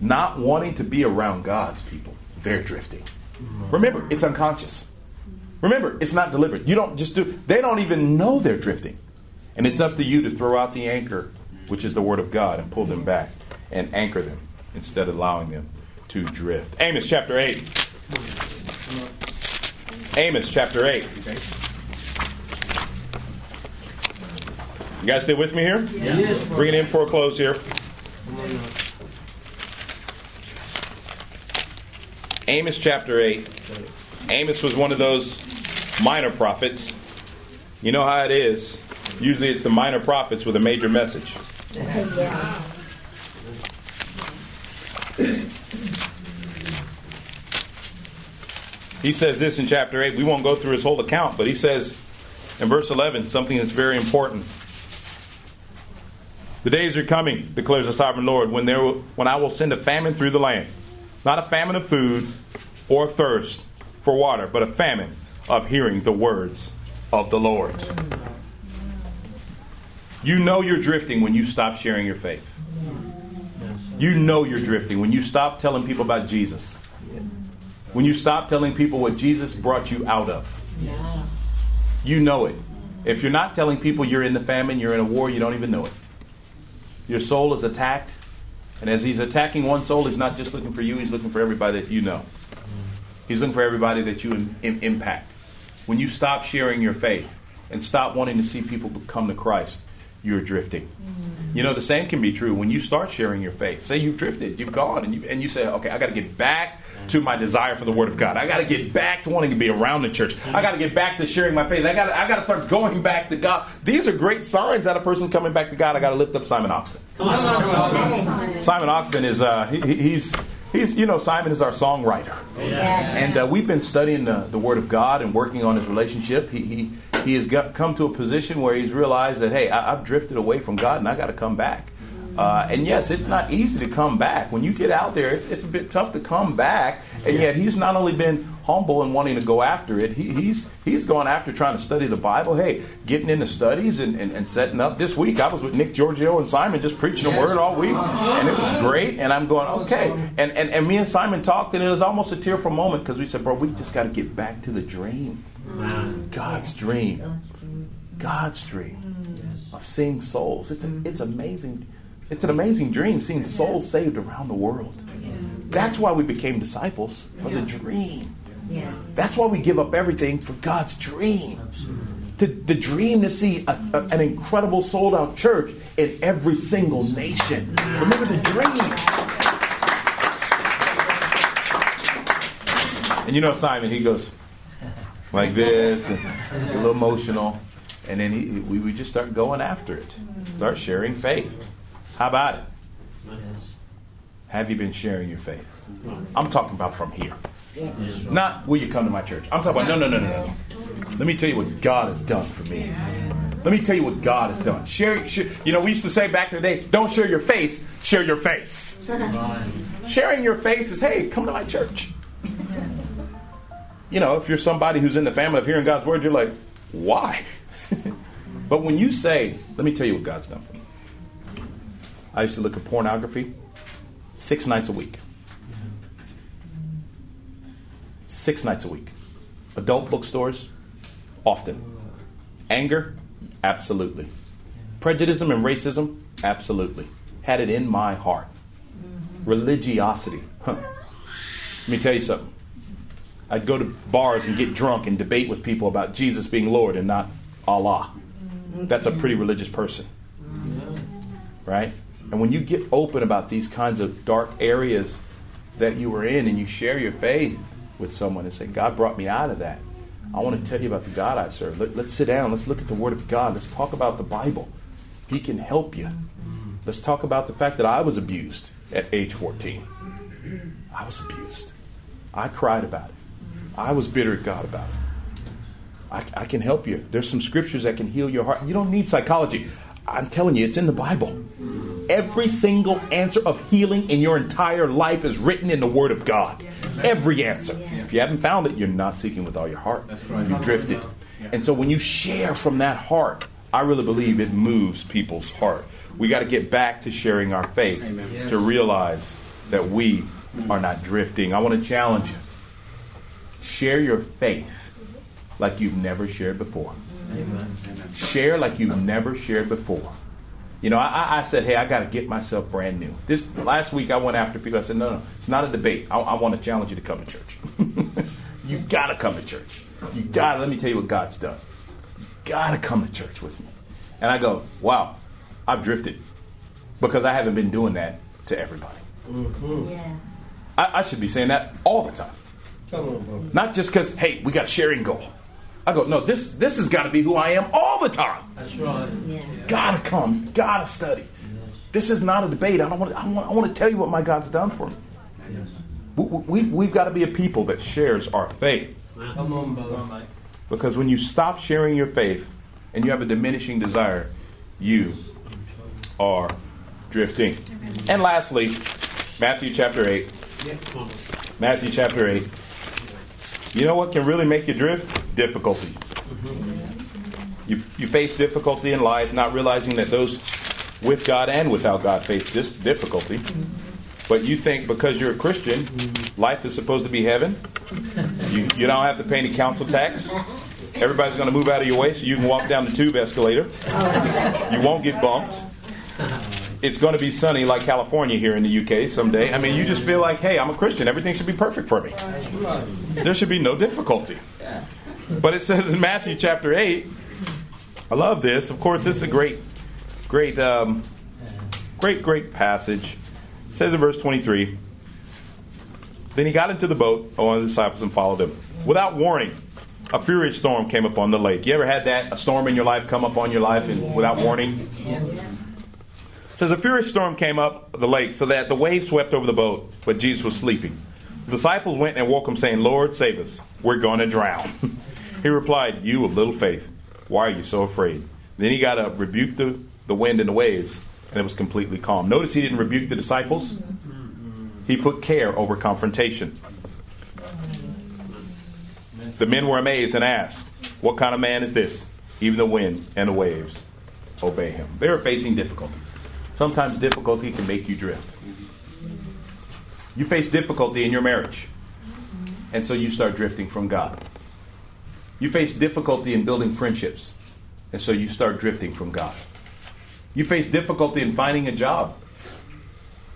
not wanting to be around God's people, they're drifting. Remember, it's unconscious. Remember, it's not deliberate. You don't just do, they don't even know they're drifting. And it's up to you to throw out the anchor, which is the Word of God, and pull them back and anchor them instead of allowing them to drift. Amos chapter 8. Amos chapter 8. You guys stay with me here? Yes. Bring it in for a close here. Amos chapter 8. Amos was one of those minor prophets. You know how it is. Usually it's the minor prophets with a major message. Yeah. He says this in chapter 8. We won't go through his whole account, but he says in verse 11 something that's very important. The days are coming, declares the sovereign Lord, when, there when I will send a famine through the land. Not a famine of food or thirst for water, but a famine of hearing the words of the Lord. You know you're drifting when you stop sharing your faith. You know you're drifting when you stop telling people about Jesus. When you stop telling people what Jesus brought you out of. You know it. If you're not telling people you're in the famine, you're in a war, you don't even know it. Your soul is attacked, and as he's attacking one soul, he's not just looking for you, he's looking for everybody that you know. He's looking for everybody that you im- im- impact. When you stop sharing your faith and stop wanting to see people come to Christ, you're drifting. You know, the same can be true when you start sharing your faith. Say you've drifted, you've gone, and you, and you say, okay, I got to get back to my desire for the Word of God. I got to get back to wanting to be around the church. I got to get back to sharing my faith. I got I got to start going back to God. These are great signs that a person's coming back to God. I got to lift up Simon Oxton. Simon Oxton is uh, he, he- he's he's you know Simon is our songwriter, and uh, we've been studying the, the Word of God and working on his relationship. He he, he has got, come to a position where he's realized that hey, I, I've drifted away from God and I got to come back. Uh, and yes, it's not easy to come back. When you get out there, it's, it's a bit tough to come back. And yet, he's not only been humble and wanting to go after it, he, he's he's gone after trying to study the Bible. Hey, getting into studies and, and, and setting up. This week, I was with Nick Giorgio and Simon just preaching the word all week, and it was great. And I'm going, okay. And, and, and me and Simon talked, and it was almost a tearful moment because we said, bro, we just got to get back to the dream. God's dream. God's dream of seeing souls. It's, a, it's amazing. It's an amazing dream seeing souls saved around the world. That's why we became disciples for the dream. That's why we give up everything for God's dream. The, the dream to see a, a- an incredible sold out church in every single nation. Remember the dream. And you know Simon, he goes like this, and a little emotional, and then he, we, we just start going after it, start sharing faith. How about it? Have you been sharing your faith? I'm talking about from here. Not will you come to my church. I'm talking about no, no, no, no, no. Let me tell you what God has done for me. Let me tell you what God has done. Share, share you know, we used to say back in the day, don't share your face, share your faith. Sharing your face is, hey, come to my church. You know, if you're somebody who's in the family of hearing God's word, you're like, why? but when you say, let me tell you what God's done for me. I used to look at pornography six nights a week. Six nights a week. Adult bookstores, often. Anger, absolutely. Prejudice and racism, absolutely. Had it in my heart. Mm-hmm. Religiosity, huh. Let me tell you something. I'd go to bars and get drunk and debate with people about Jesus being Lord and not Allah. That's a pretty religious person. Right? And when you get open about these kinds of dark areas that you were in and you share your faith with someone and say, God brought me out of that. I want to tell you about the God I serve. Let, us sit down. Let's look at the Word of God. Let's talk about the Bible. He can help you. Let's talk about the fact that I was abused at age 14. I was abused. I cried about it. I was bitter at God about it. I, I can help you. There's some scriptures that can heal your heart. You don't need psychology. I'm telling you, it's in the Bible. Every single answer of healing in your entire life is written in the Word of God. Every answer. If you haven't found it, you're not seeking with all your heart. You've drifted. And so when you share from that heart, I really believe it moves people's heart. We got to get back to sharing our faith to realize that we are not drifting. I want to challenge you. Share your faith like you've never shared before. Share like you've never shared before. You know, I, I said, hey, I got to get myself brand new. This last week, I went after people. I said, no, no, it's not a debate. I, I want to challenge you to come to church. you got to come to church. You got to. Let me tell you what God's done. You got to come to church with me. And I go, wow, I've drifted because I haven't been doing that to everybody. Mm-hmm. Yeah. I, I should be saying that all the time. Not just because, hey, we got a sharing goal. I go, no, this this has got to be who I am all the time. That's right. Gotta come, gotta study. This is not a debate. I don't want. I want, I want to tell you what my God's done for me. We, we, we've got to be a people that shares our faith. Come on, brother. Because when you stop sharing your faith and you have a diminishing desire, you are drifting. And lastly, Matthew chapter 8. Matthew chapter 8. You know what can really make you drift? Difficulty. You, you face difficulty in life, not realizing that those with God and without God face this difficulty. But you think because you're a Christian, life is supposed to be heaven. You, you don't have to pay any council tax. Everybody's going to move out of your way so you can walk down the tube escalator. You won't get bumped. It's going to be sunny like California here in the UK someday. I mean, you just feel like, hey, I'm a Christian. Everything should be perfect for me. There should be no difficulty. But it says in Matthew chapter 8, I love this. Of course, this is a great, great, um, great, great passage. It says in verse 23 Then he got into the boat, one of the disciples, and followed him. Without warning, a furious storm came upon the lake. You ever had that? A storm in your life come up on your life and without warning? Says a furious storm came up the lake so that the waves swept over the boat, but Jesus was sleeping. The disciples went and woke him, saying, Lord, save us. We're going to drown. he replied, You of little faith, why are you so afraid? Then he got up, rebuked the, the wind and the waves, and it was completely calm. Notice he didn't rebuke the disciples, he put care over confrontation. The men were amazed and asked, What kind of man is this? Even the wind and the waves obey him. They were facing difficulty. Sometimes difficulty can make you drift. You face difficulty in your marriage, and so you start drifting from God. You face difficulty in building friendships, and so you start drifting from God. You face difficulty in finding a job,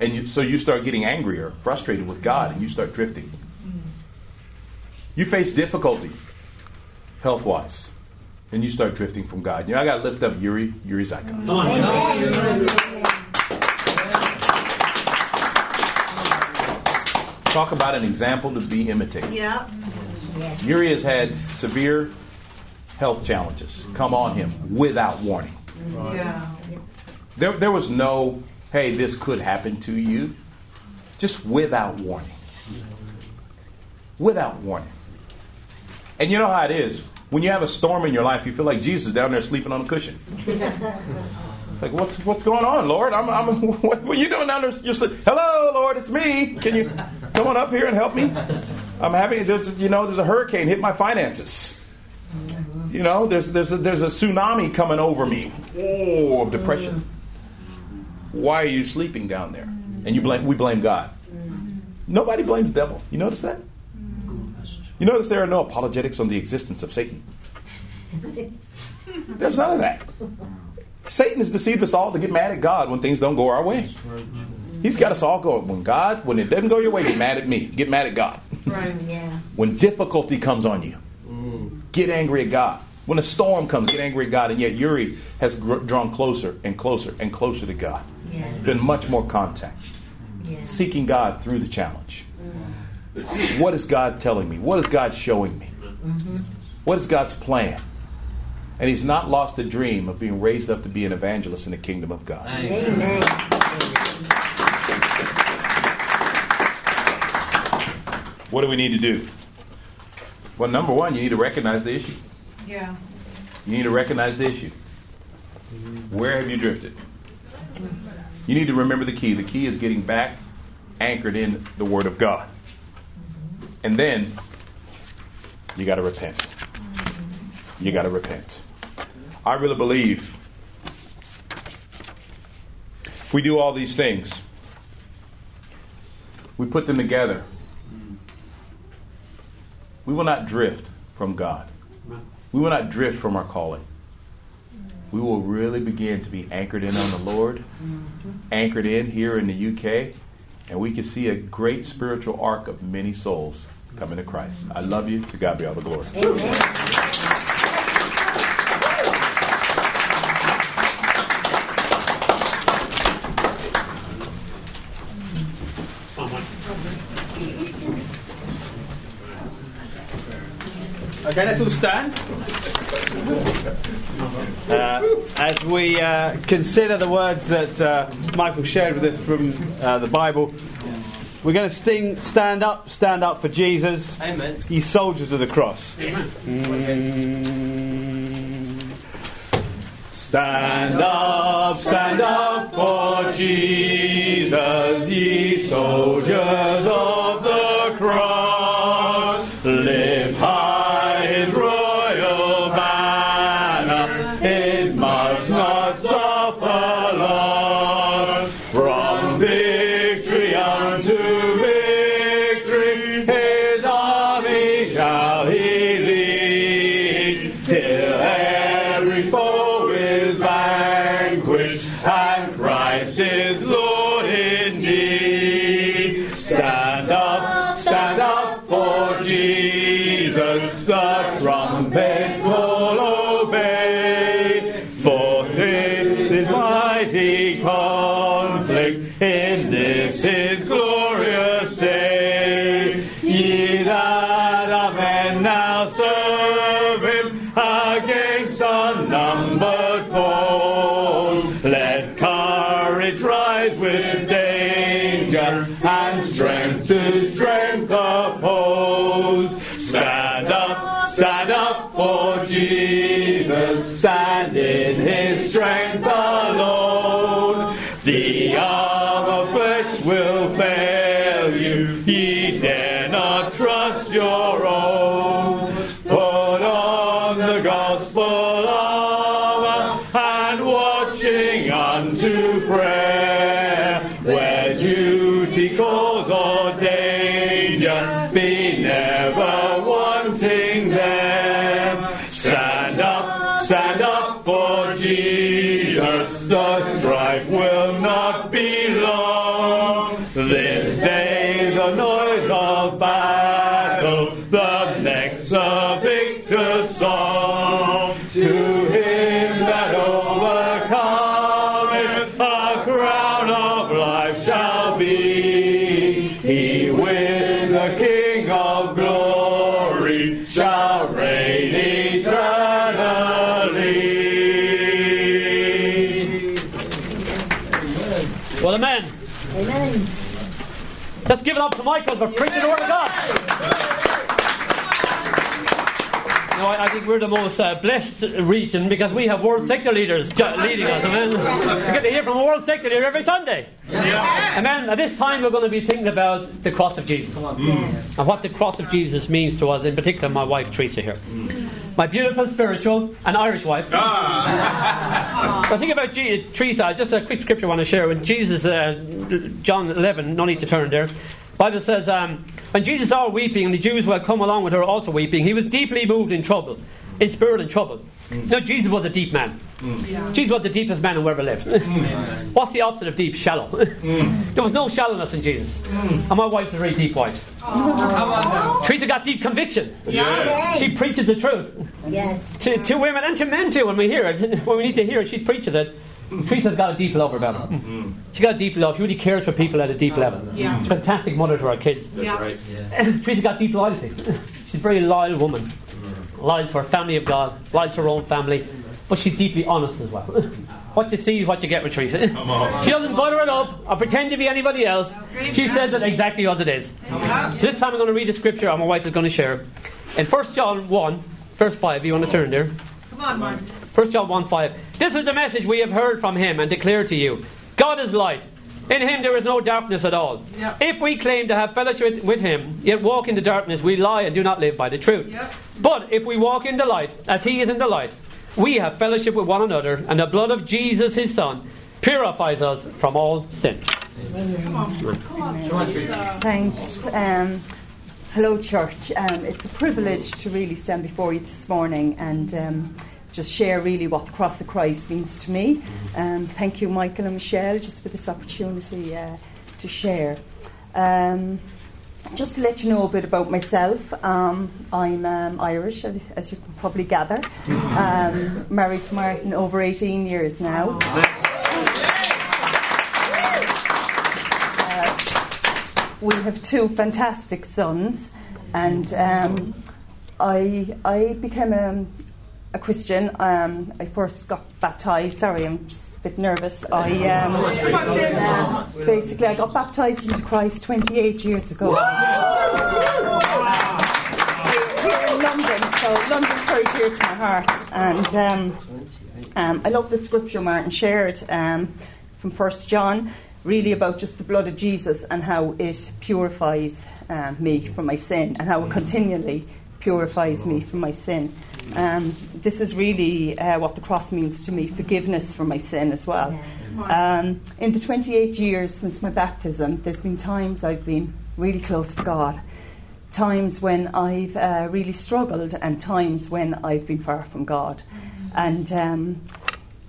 and you, so you start getting angrier, frustrated with God, and you start drifting. You face difficulty health wise, and you start drifting from God. You know, I got to lift up Yuri, Yuri Zyka. Talk about an example to be imitated. Yeah. Yuri has had severe health challenges come on him without warning. Yeah. There, there was no, hey, this could happen to you, just without warning. Without warning. And you know how it is. When you have a storm in your life, you feel like Jesus down there sleeping on a cushion. Like, what's, what's going on, Lord? I'm, I'm, what, what are you doing down there? You're sleep- Hello, Lord, it's me. Can you come on up here and help me? I'm having, there's, you know, there's a hurricane hit my finances. You know, there's, there's, a, there's a tsunami coming over me. Oh, of depression. Why are you sleeping down there? And you blame, we blame God. Nobody blames devil. You notice that? You notice there are no apologetics on the existence of Satan. There's none of that. Satan has deceived us all to get mad at God when things don't go our way. He's got us all going. When God, when it doesn't go your way, get mad at me. Get mad at God. Right. Yeah. When difficulty comes on you, get angry at God. When a storm comes, get angry at God. And yet Yuri has gr- drawn closer and closer and closer to God. Yes. Been much more contact. Yes. Seeking God through the challenge. What is God telling me? What is God showing me? Mm-hmm. What is God's plan? And he's not lost the dream of being raised up to be an evangelist in the kingdom of God. Amen. What do we need to do? Well, number one, you need to recognize the issue. Yeah. You need to recognize the issue. Where have you drifted? You need to remember the key. The key is getting back anchored in the Word of God. And then you got to repent. You got to repent. I really believe if we do all these things, we put them together, we will not drift from God. We will not drift from our calling. We will really begin to be anchored in on the Lord, anchored in here in the UK, and we can see a great spiritual arc of many souls coming to Christ. I love you. To God be all the glory. Okay, let's all stand. Uh, as we uh, consider the words that uh, Michael shared with us from uh, the Bible, we're going to sting, stand up, stand up for Jesus. Amen. Ye soldiers of the cross. Stand up, stand up for Jesus, ye soldiers of King of glory shall reign eternally. Well, amen. Amen. Let's give it up to Michael for preaching the Word of God. No, I I think we're the most uh, blessed region because we have world sector leaders leading us. Amen. We get to hear from a world sector leader every Sunday. Amen. At this time, we're going to be thinking about the cross of Jesus and what the cross of Jesus means to us. In particular, my wife Teresa here, my beautiful spiritual and Irish wife. I think about Je- Teresa. Just a quick scripture I want to share. When Jesus, uh, John 11, no need to turn there. Bible says, um, when Jesus saw her weeping, and the Jews who had come along with her also weeping, he was deeply moved in trouble, in spirit and trouble. Mm. Now, Jesus was a deep man. Mm. Jesus was the deepest man who ever lived. Mm. What's the opposite of deep? Shallow. there was no shallowness in Jesus. And my wife's a very deep wife. Teresa got deep conviction. Yes. She preaches the truth. Yes. To, to women and to men too, when we hear it, when we need to hear it, she preaches it. Teresa's got a deep love about her. She got a deep love. She really cares for people at a deep level. Yeah. She's a fantastic mother to her kids. Yeah. Right. Teresa got deep loyalty. She's a very loyal woman. Loyal to her family of God, loyal to her own family, but she's deeply honest as well. what you see is what you get with Teresa. she doesn't butter it up or pretend to be anybody else. She says it exactly as it is. This time I'm going to read the scripture and my wife is going to share. In 1 John 1, verse 5, you want to turn there? Come on, Mark. 1 John 1 5. This is the message we have heard from him and declare to you God is light. In him there is no darkness at all. Yep. If we claim to have fellowship with him, yet walk in the darkness, we lie and do not live by the truth. Yep. But if we walk in the light, as he is in the light, we have fellowship with one another, and the blood of Jesus his Son purifies us from all sin. Come on. Come on. Thanks. Um, hello, church. Um, it's a privilege to really stand before you this morning and um, just share really what the cross of Christ means to me. Um, thank you, Michael and Michelle, just for this opportunity uh, to share. Um, just to let you know a bit about myself, um, I'm um, Irish, as you can probably gather. Um, married to Martin over 18 years now. we have two fantastic sons, and um, I I became a, a Christian. Um, I first got baptized. Sorry, I'm just a bit nervous. I um, basically I got baptized into Christ 28 years ago. Here in London, so London's very dear to my heart, and um, um, I love the scripture Martin shared um, from First John, really about just the blood of Jesus and how it purifies um, me from my sin and how it continually purifies me from my sin. Um, this is really uh, what the cross means to me forgiveness for my sin as well. Um, in the 28 years since my baptism, there's been times I've been really close to God, times when I've uh, really struggled and times when I've been far from God. And, um,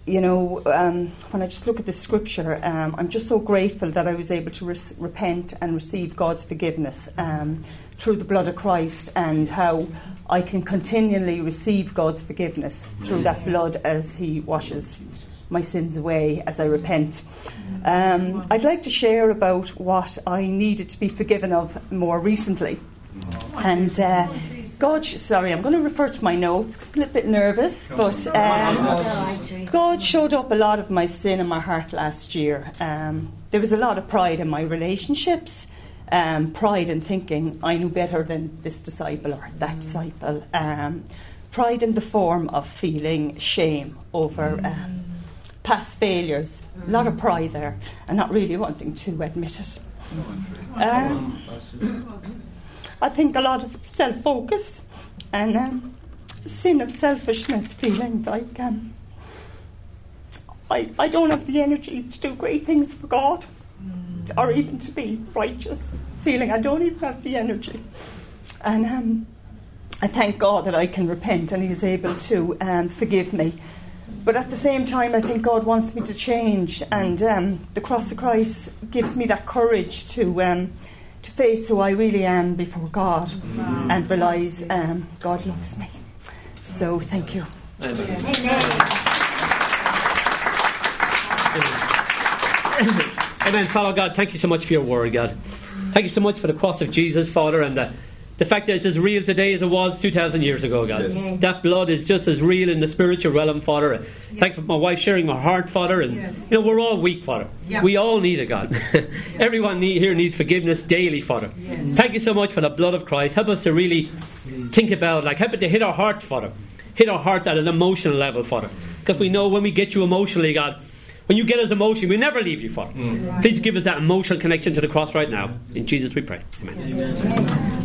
you know, um, when I just look at the scripture, um, I'm just so grateful that I was able to res- repent and receive God's forgiveness um, through the blood of Christ and how I can continually receive God's forgiveness through that blood as He washes my sins away as I repent. Um, I'd like to share about what I needed to be forgiven of more recently. And uh, God, sorry, I'm going to refer to my notes 'cause I'm a little bit nervous, but um, God showed up a lot of my sin in my heart last year. Um, there was a lot of pride in my relationships, um, pride in thinking I knew better than this disciple or that disciple, um, pride in the form of feeling shame over um, past failures, a lot of pride there, and not really wanting to admit it. Um, I think a lot of self focus and um, sin of selfishness, feeling like um, I, I don't have the energy to do great things for God or even to be righteous, feeling I don't even have the energy. And um, I thank God that I can repent and He is able to um, forgive me. But at the same time, I think God wants me to change, and um, the cross of Christ gives me that courage to um, to face who I really am before God, and realise um, God loves me. So thank you. Amen. Father God, thank you so much for your word, God. Thank you so much for the cross of Jesus, Father, and the, the fact that it's as real today as it was 2,000 years ago, God. Yes. That blood is just as real in the spiritual realm, Father. Thank you for my wife sharing her heart, Father. And, you know, we're all weak, Father. Yeah. We all need it, God. Everyone need, here needs forgiveness daily, Father. Thank you so much for the blood of Christ. Help us to really think about, like, help it to hit our heart, Father. Hit our heart at an emotional level, Father. Because we know when we get you emotionally, God, when you get us emotionally, we never leave you, Father. Mm. Please give us that emotional connection to the cross right now. In Jesus we pray. Amen. O